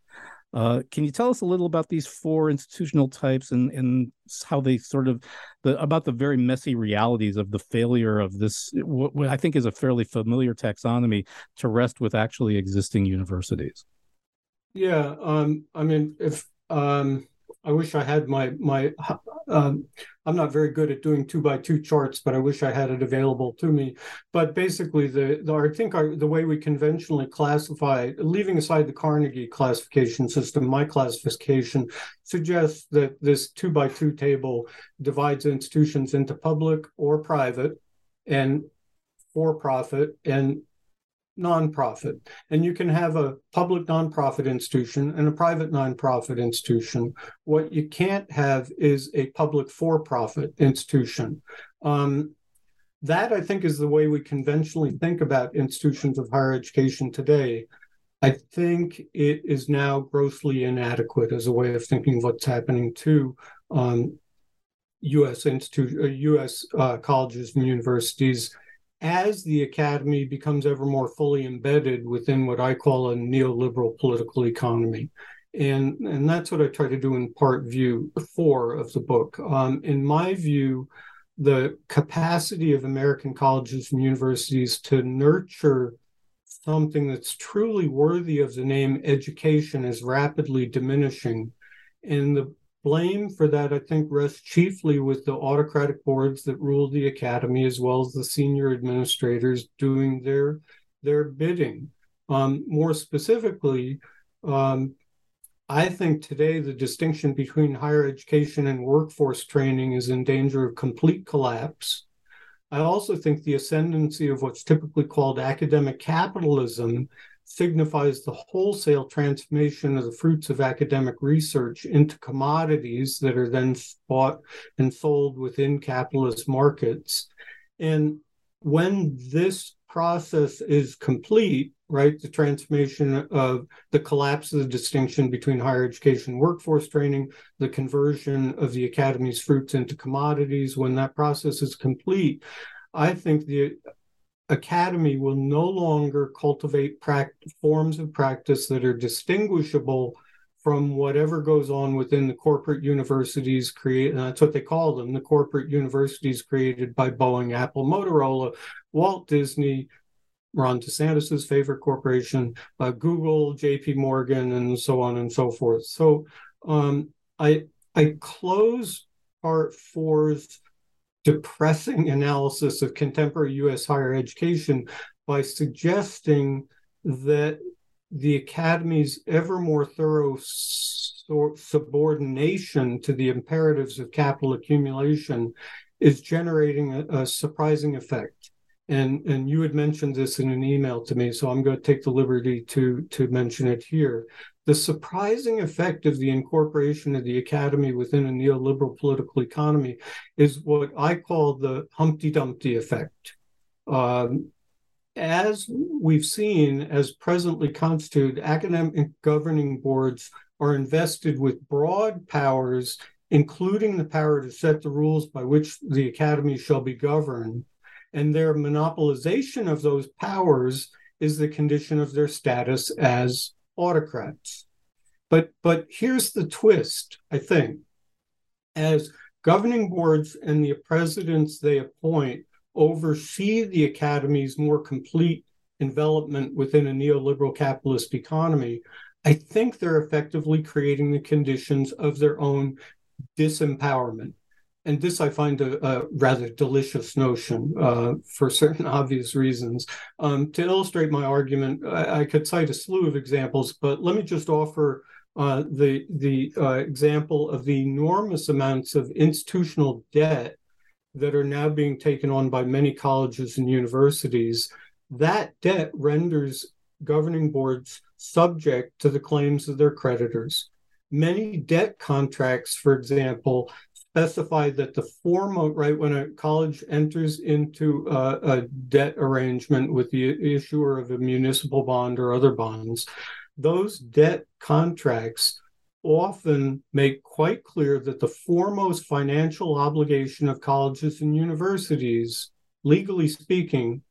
Uh, can you tell us a little about these four institutional types and, and how they sort of the about the very messy realities of the failure of this what, what I think is a fairly familiar taxonomy to rest with actually existing universities? Yeah, um, I mean, if um, I wish I had my my. Um, I'm not very good at doing two by two charts, but I wish I had it available to me. But basically, the, the I think our, the way we conventionally classify, leaving aside the Carnegie classification system, my classification suggests that this two by two table divides institutions into public or private, and for profit and nonprofit. And you can have a public nonprofit institution and a private nonprofit institution. What you can't have is a public for profit institution. Um, that, I think, is the way we conventionally think about institutions of higher education today. I think it is now grossly inadequate as a way of thinking of what's happening to um, U.S. institute, uh, U.S. Uh, colleges and universities as the academy becomes ever more fully embedded within what I call a neoliberal political economy. And, and that's what I try to do in part view four of the book. Um, in my view, the capacity of American colleges and universities to nurture something that's truly worthy of the name education is rapidly diminishing. And the blame for that, I think, rests chiefly with the autocratic boards that rule the academy, as well as the senior administrators doing their their bidding. Um, more specifically, um, I think today the distinction between higher education and workforce training is in danger of complete collapse. I also think the ascendancy of what's typically called academic capitalism signifies the wholesale transformation of the fruits of academic research into commodities that are then bought and sold within capitalist markets. And when this process is complete, right, the transformation of the collapse of the distinction between higher education workforce training, the conversion of the academy's fruits into commodities, when that process is complete, I think the academy will no longer cultivate forms of practice that are distinguishable from whatever goes on within the corporate universities create that's what they call them the corporate universities created by boeing apple motorola walt disney ron desantis's favorite corporation uh, google jp morgan and so on and so forth. So um, i i close part four's depressing analysis of contemporary US higher education by suggesting that the academy's ever more thorough subordination to the imperatives of capital accumulation is generating a, a, surprising effect. And, and you had mentioned this in an email to me, so I'm going to take the liberty to, to mention it here. The surprising effect of the incorporation of the academy within a neoliberal political economy is what I call the Humpty Dumpty effect. Um, as we've seen, as presently constituted, academic governing boards are invested with broad powers, including the power to set the rules by which the academy shall be governed. And their monopolization of those powers is the condition of their status as autocrats. But but here's the twist, I think. As governing boards and the presidents they appoint oversee the academy's more complete envelopment within a neoliberal capitalist economy, I think they're effectively creating the conditions of their own disempowerment and this I find a, a rather delicious notion uh, for certain obvious reasons. Um, to illustrate my argument, I, I, could cite a slew of examples, but let me just offer uh, the the uh, example of the enormous amounts of institutional debt that are now being taken on by many colleges and universities. That debt renders governing boards subject to the claims of their creditors. Many debt contracts, for example, specify that the form of right when a college enters into a, debt arrangement with the issuer of a municipal bond or other bonds those debt contracts often make quite clear that the foremost financial obligation of colleges and universities, legally speaking,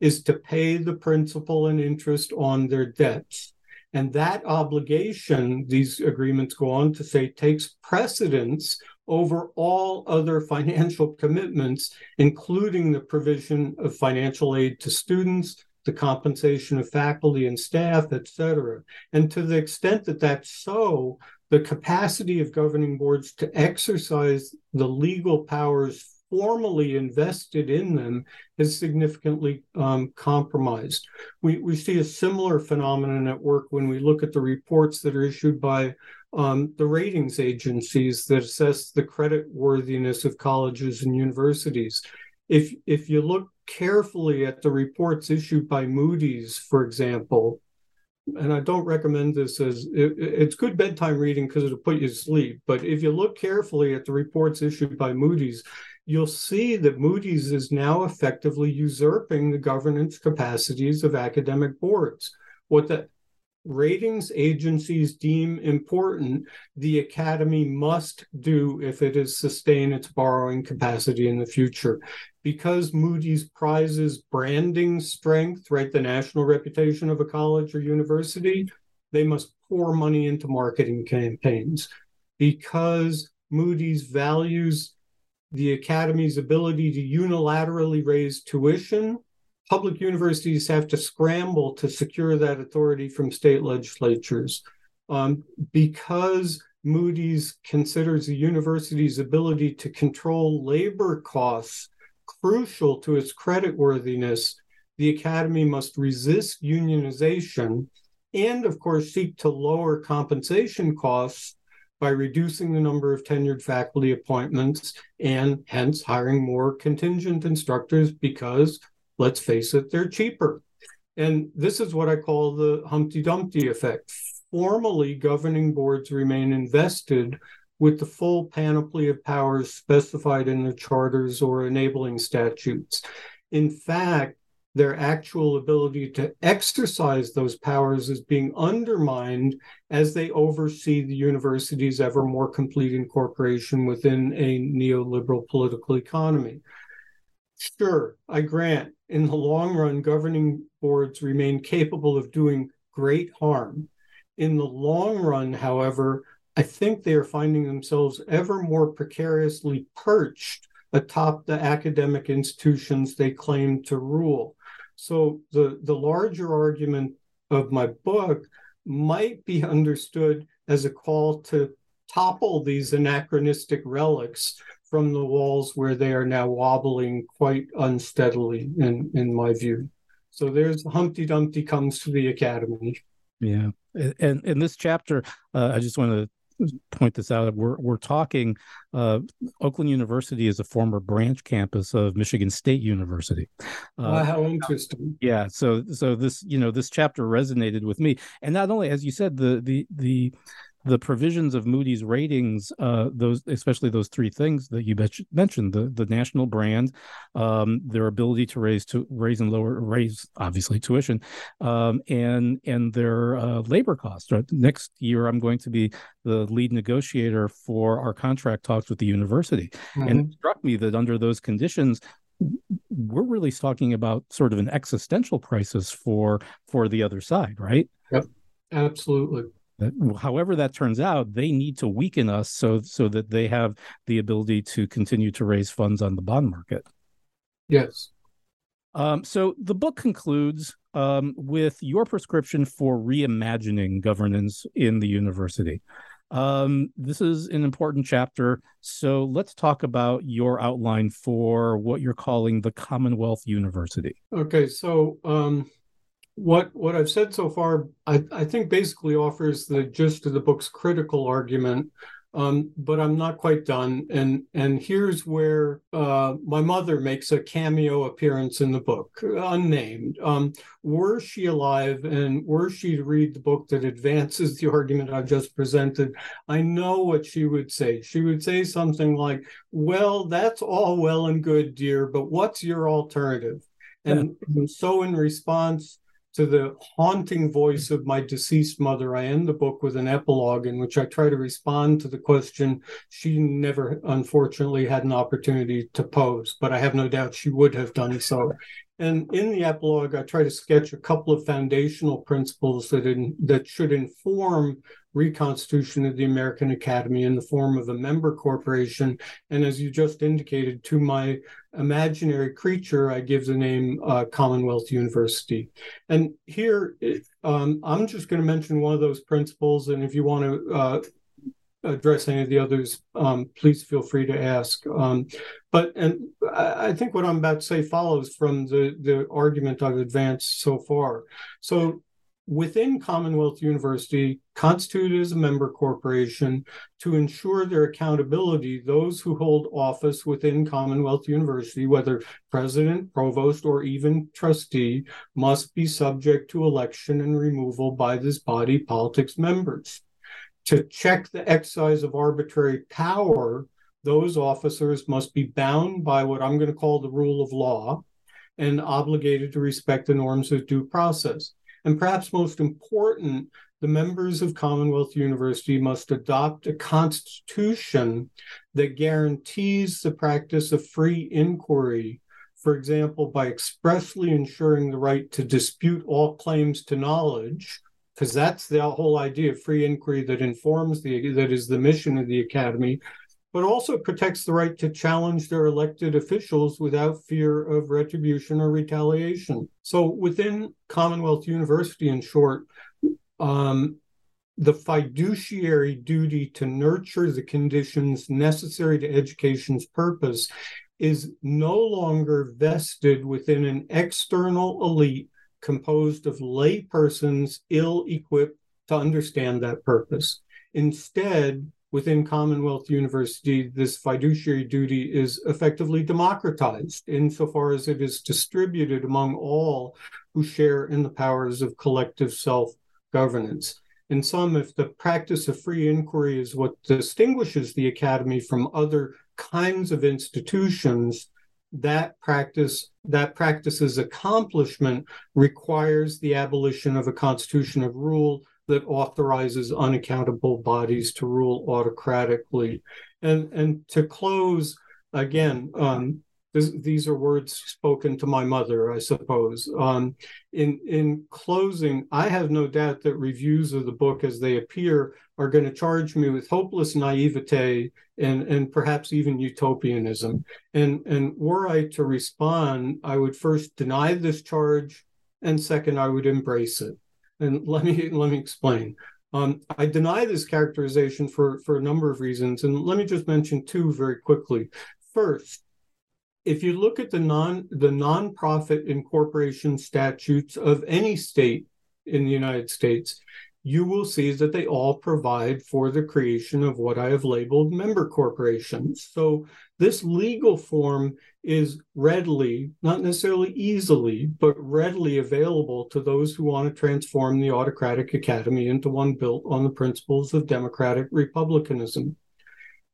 is to pay the principal and interest on their debts. And that obligation, these agreements go on to say, takes precedence over all other financial commitments, including the provision of financial aid to students, the compensation of faculty and staff, et cetera. And to the extent that that's so, the capacity of governing boards to exercise the legal powers formally invested in them is significantly um, compromised. We, we see a similar phenomenon at work when we look at the reports that are issued by um, the ratings agencies that assess the credit worthiness of colleges and universities. If, if you look carefully at the reports issued by Moody's, for example, and I don't recommend this as it, it's good bedtime reading because it'll put you to sleep. But if you look carefully at the reports issued by Moody's, you'll see that Moody's is now effectively usurping the governance capacities of academic boards. What the ratings agencies deem important, the academy must do if it is sustain its borrowing capacity in the future. Because Moody's prizes branding strength, right, the national reputation of a college or university, they must pour money into marketing campaigns. Because Moody's values the academy's ability to unilaterally raise tuition, public universities have to scramble to secure that authority from state legislatures. Um, because Moody's considers the university's ability to control labor costs crucial to its creditworthiness, the academy must resist unionization and, of course, seek to lower compensation costs by reducing the number of tenured faculty appointments and hence hiring more contingent instructors because, let's face it, they're cheaper. And this is what I call the Humpty Dumpty effect. Formally, governing boards remain invested with the full panoply of powers specified in the charters or enabling statutes. In fact, their actual ability to exercise those powers is being undermined as they oversee the university's ever more complete incorporation within a neoliberal political economy. Sure, I grant, in the long run, governing boards remain capable of doing great harm. In the long run, however, I think they are finding themselves ever more precariously perched atop the academic institutions they claim to rule. So the, the larger argument of my book might be understood as a call to topple these anachronistic relics from the walls where they are now wobbling quite unsteadily, in, in my view. So there's Humpty Dumpty comes to the academy. Yeah. And in this chapter, uh, I just want to point this out. We're we're talking. Uh, Oakland University is a former branch campus of Michigan State University. Uh, wow, how interesting! Yeah, so so this you know this chapter resonated with me, and not only as you said the the the the provisions of Moody's ratings, uh, those especially those three things that you mentioned the the national brand, um, their ability to raise to raise and lower raise obviously tuition, um, and and their uh, labor costs. Right? Next year, I'm going to be the lead negotiator for our contract talks with the university, mm-hmm. and it struck me that under those conditions, we're really talking about sort of an existential crisis for for the other side, right? Yep, absolutely however that turns out they need to weaken us so so that they have the ability to continue to raise funds on the bond market. Yes. Um, so the book concludes um, with your prescription for reimagining governance in the university. Um, this is an important chapter so let's talk about your outline for what you're calling the commonwealth university. Okay so um, what what I've said so far, I, I think basically offers the gist of the book's critical argument. Um, but I'm not quite done. And and here's where uh, my mother makes a cameo appearance in the book, unnamed. Um, were she alive and were she to read the book that advances the argument I've just presented, I know what she would say. She would say something like, "Well, that's all well and good, dear, but what's your alternative?" And, and so in response to the haunting voice of my deceased mother, I end the book with an epilogue in which I try to respond to the question she never, unfortunately, had an opportunity to pose, but I have no doubt she would have done so. And in the epilogue, I try to sketch a couple of foundational principles that in, that should inform reconstitution of the American Academy in the form of a member corporation. And as you just indicated, to my imaginary creature, I give the name uh, Commonwealth University. And here, um, I'm just going to mention one of those principles. And if you want to uh, address any of the others, um, please feel free to ask. Um, but and I think what I'm about to say follows from the the argument I've advanced so far. So within Commonwealth University, constituted as a member corporation, to ensure their accountability, those who hold office within Commonwealth University, whether president, provost, or even trustee, must be subject to election and removal by this body politics members to check the exercise of arbitrary power, those officers must be bound by what I'm going to call the rule of law and obligated to respect the norms of due process. And perhaps most important, the members of Commonwealth University must adopt a constitution that guarantees the practice of free inquiry, for example, by expressly ensuring the right to dispute all claims to knowledge because that's the whole idea of free inquiry that informs the that is the mission of the academy but also protects the right to challenge their elected officials without fear of retribution or retaliation so within commonwealth university in short um, the fiduciary duty to nurture the conditions necessary to education's purpose is no longer vested within an external elite composed of lay persons ill equipped to understand that purpose. Instead, within Commonwealth University, this fiduciary duty is effectively democratized insofar as it is distributed among all who share in the powers of collective self governance. In sum, if the practice of free inquiry is what distinguishes the Academy from other kinds of institutions, that practice that practice's accomplishment requires the abolition of a constitution of rule that authorizes unaccountable bodies to rule autocratically and and to close again um, this, these are words spoken to my mother, I suppose. Um, in in closing, I have no doubt that reviews of the book as they appear are going to charge me with hopeless naivete and and perhaps even utopianism. And and were I to respond, I would first deny this charge, and second, I would embrace it. And let me let me explain. Um, I deny this characterization for for a number of reasons, and let me just mention two very quickly. First, if you look at the non the nonprofit incorporation statutes of any state in the United States, you will see that they all provide for the creation of what I have labeled member corporations. So this legal form is readily, not necessarily easily, but readily available to those who want to transform the autocratic academy into one built on the principles of democratic republicanism.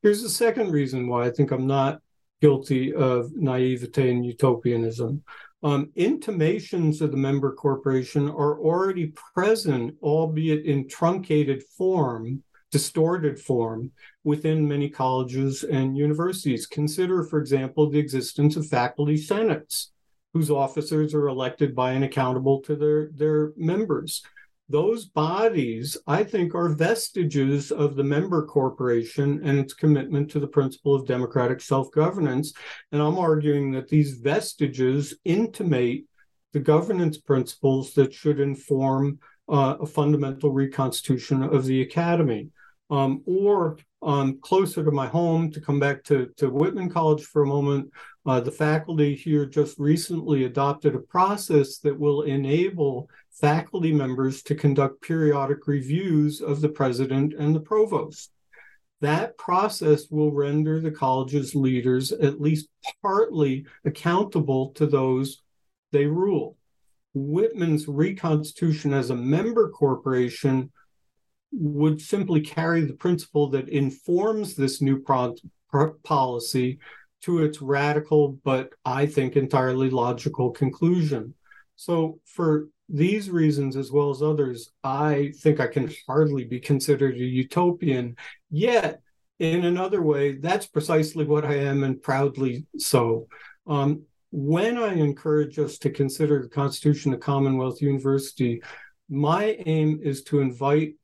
Here's the second reason why I think I'm not guilty of naivete and utopianism. Um, intimations of the member corporation are already present, albeit in truncated form, distorted form, within many colleges and universities. Consider, for example, the existence of faculty senates, whose officers are elected by and accountable to their, their members those bodies, I think, are vestiges of the member corporation and its commitment to the principle of democratic self governance. And I'm arguing that these vestiges intimate the governance principles that should inform uh, a fundamental reconstitution of the academy. Um, or um, closer to my home, to come back to, to Whitman College for a moment, uh, the faculty here just recently adopted a process that will enable faculty members to conduct periodic reviews of the president and the provost. That process will render the college's leaders at least partly accountable to those they rule. Whitman's reconstitution as a member corporation would simply carry the principle that informs this new pro- pro- policy to its radical but I think entirely logical conclusion. So, for these reasons, as well as others, I think I can hardly be considered a utopian. Yet, in another way, that's precisely what I am, and proudly so. Um, when I encourage us to consider the Constitution of Commonwealth University, my aim is to invite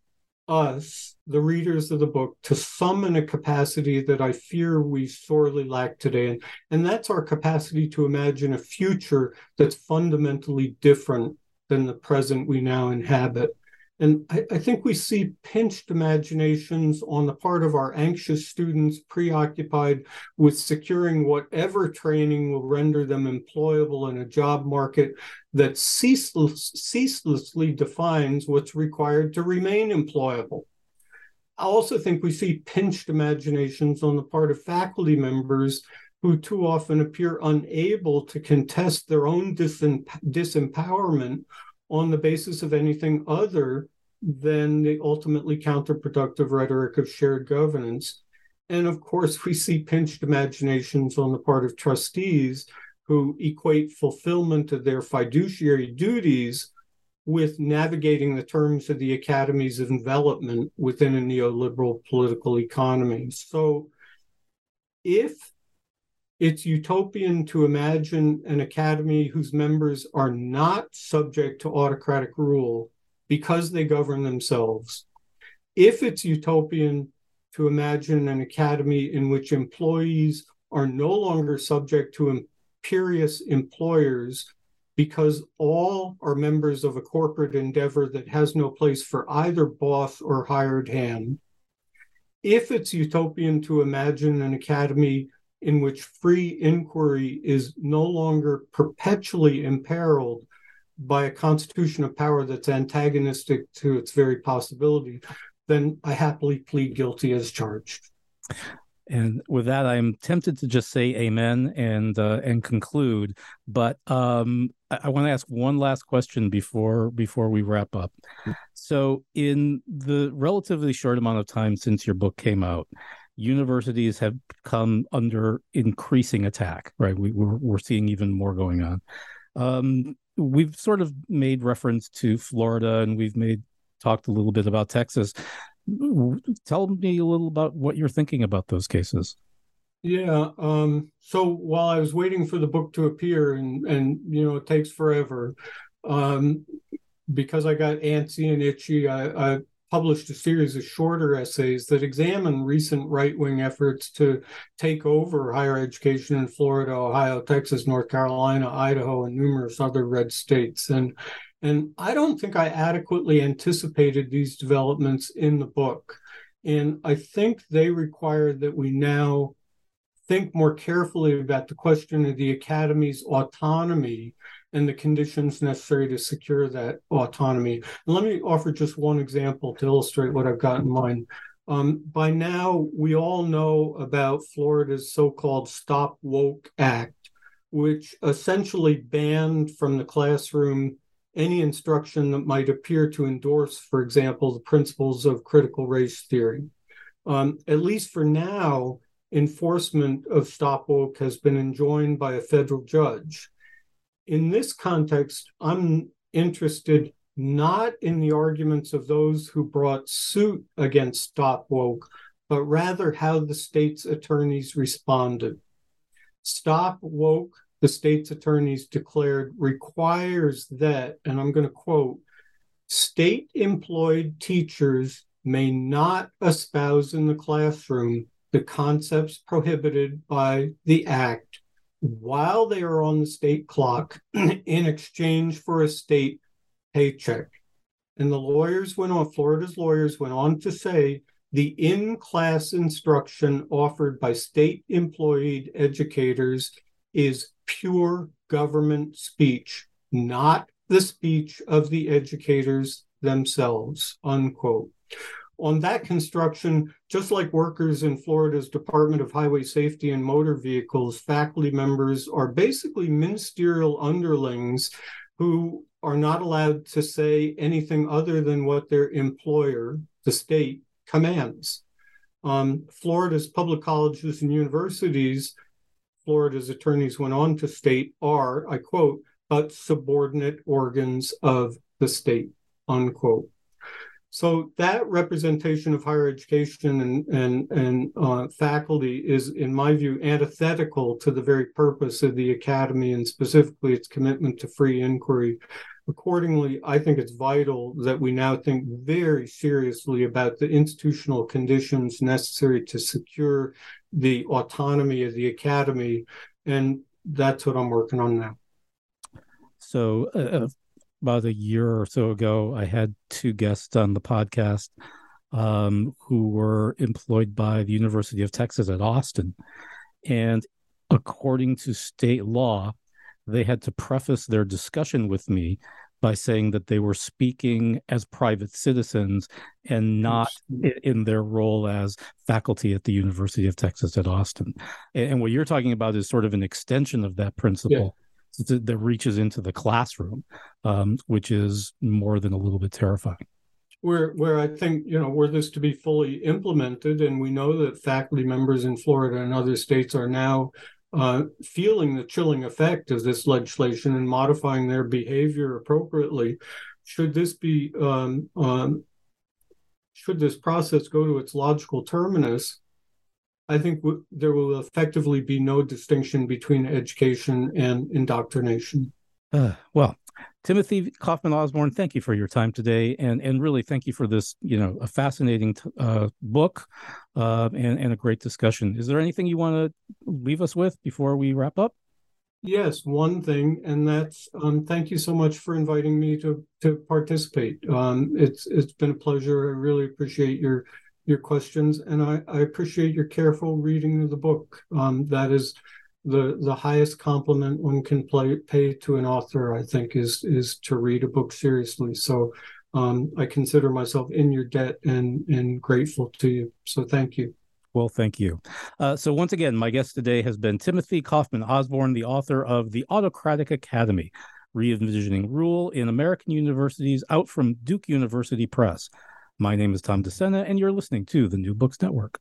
us, the readers of the book, to summon a capacity that I fear we sorely lack today. And, and that's our capacity to imagine a future that's fundamentally different than the present we now inhabit. And I, I, think we see pinched imaginations on the part of our anxious students preoccupied with securing whatever training will render them employable in a job market that ceaseless, ceaselessly defines what's required to remain employable. I also think we see pinched imaginations on the part of faculty members who too often appear unable to contest their own disempowerment on the basis of anything other than the ultimately counterproductive rhetoric of shared governance. And of course, we see pinched imaginations on the part of trustees who equate fulfillment of their fiduciary duties with navigating the terms of the academy's envelopment within a neoliberal political economy. So, if it's utopian to imagine an academy whose members are not subject to autocratic rule because they govern themselves. If it's utopian to imagine an academy in which employees are no longer subject to imperious employers because all are members of a corporate endeavor that has no place for either boss or hired hand. If it's utopian to imagine an academy in which free inquiry is no longer perpetually imperiled by a constitution of power that's antagonistic to its very possibility, then I happily plead guilty as charged. And with that, I'm tempted to just say amen and uh, and conclude. But um, I, I want to ask one last question before before we wrap up. So, in the relatively short amount of time since your book came out, universities have come under increasing attack, right? We, we're, we're seeing even more going on. Um, we've sort of made reference to Florida and we've made talked a little bit about Texas. Tell me a little about what you're thinking about those cases. Yeah. Um, so while I was waiting for the book to appear, and and you know it takes forever, um, because I got antsy and itchy, I, I published a series of shorter essays that examine recent right wing efforts to take over higher education in Florida, Ohio, Texas, North Carolina, Idaho, and numerous other red states. And, and I don't think I adequately anticipated these developments in the book. And I think they require that we now think more carefully about the question of the Academy's autonomy and the conditions necessary to secure that autonomy. And let me offer just one example to illustrate what I've got in mind. Um, by now, we all know about Florida's so called Stop Woke Act, which essentially banned from the classroom any instruction that might appear to endorse, for example, the principles of critical race theory. Um, at least for now, enforcement of Stop Woke has been enjoined by a federal judge in this context, I'm interested not in the arguments of those who brought suit against Stop Woke, but rather how the state's attorneys responded. Stop Woke, the state's attorneys declared, requires that, and I'm going to quote, state employed teachers may not espouse in the classroom the concepts prohibited by the Act while they are on the state clock in exchange for a state paycheck. And the lawyers went on, Florida's lawyers went on to say the in class instruction offered by state employed educators is pure government speech, not the speech of the educators themselves, unquote on that construction, just like workers in Florida's Department of Highway Safety and Motor Vehicles, faculty members are basically ministerial underlings who are not allowed to say anything other than what their employer, the state, commands. Um, Florida's public colleges and universities, Florida's attorneys went on to state, are, I quote, but subordinate organs of the state, unquote. So that representation of higher education and and and uh, faculty is, in my view, antithetical to the very purpose of the academy and specifically its commitment to free inquiry. Accordingly, I think it's vital that we now think very seriously about the institutional conditions necessary to secure the autonomy of the academy, and that's what I'm working on now. So, uh, uh about a year or so ago, I had two guests on the podcast um, who were employed by the University of Texas at Austin. And according to state law, they had to preface their discussion with me by saying that they were speaking as private citizens and not in their role as faculty at the University of Texas at Austin. And what you're talking about is sort of an extension of that principle that reaches into the classroom, um, which is more than a little bit terrifying. Where, where I think you know, were this to be fully implemented, and we know that faculty members in Florida and other states are now uh, feeling the chilling effect of this legislation and modifying their behavior appropriately. Should this be um, um, should this process go to its logical terminus, I think w- there will effectively be no distinction between education and indoctrination. Uh, well, Timothy Kaufman Osborn, thank you for your time today, and and really thank you for this, you know, a fascinating t- uh, book, uh, and and a great discussion. Is there anything you want to leave us with before we wrap up? Yes, one thing, and that's um, thank you so much for inviting me to to participate. Um, it's it's been a pleasure. I really appreciate your your questions, and I, I appreciate your careful reading of the book. Um, that is the the highest compliment one can play, pay to an author. I think is is to read a book seriously. So um, I consider myself in your debt and and grateful to you. So thank you. Well, thank you. Uh, so, once again, my guest today has been Timothy Kaufman Osborn, the author of The Autocratic Academy Re Envisioning Rule in American Universities, out from Duke University Press. My name is Tom DeSena, and you're listening to the New Books Network.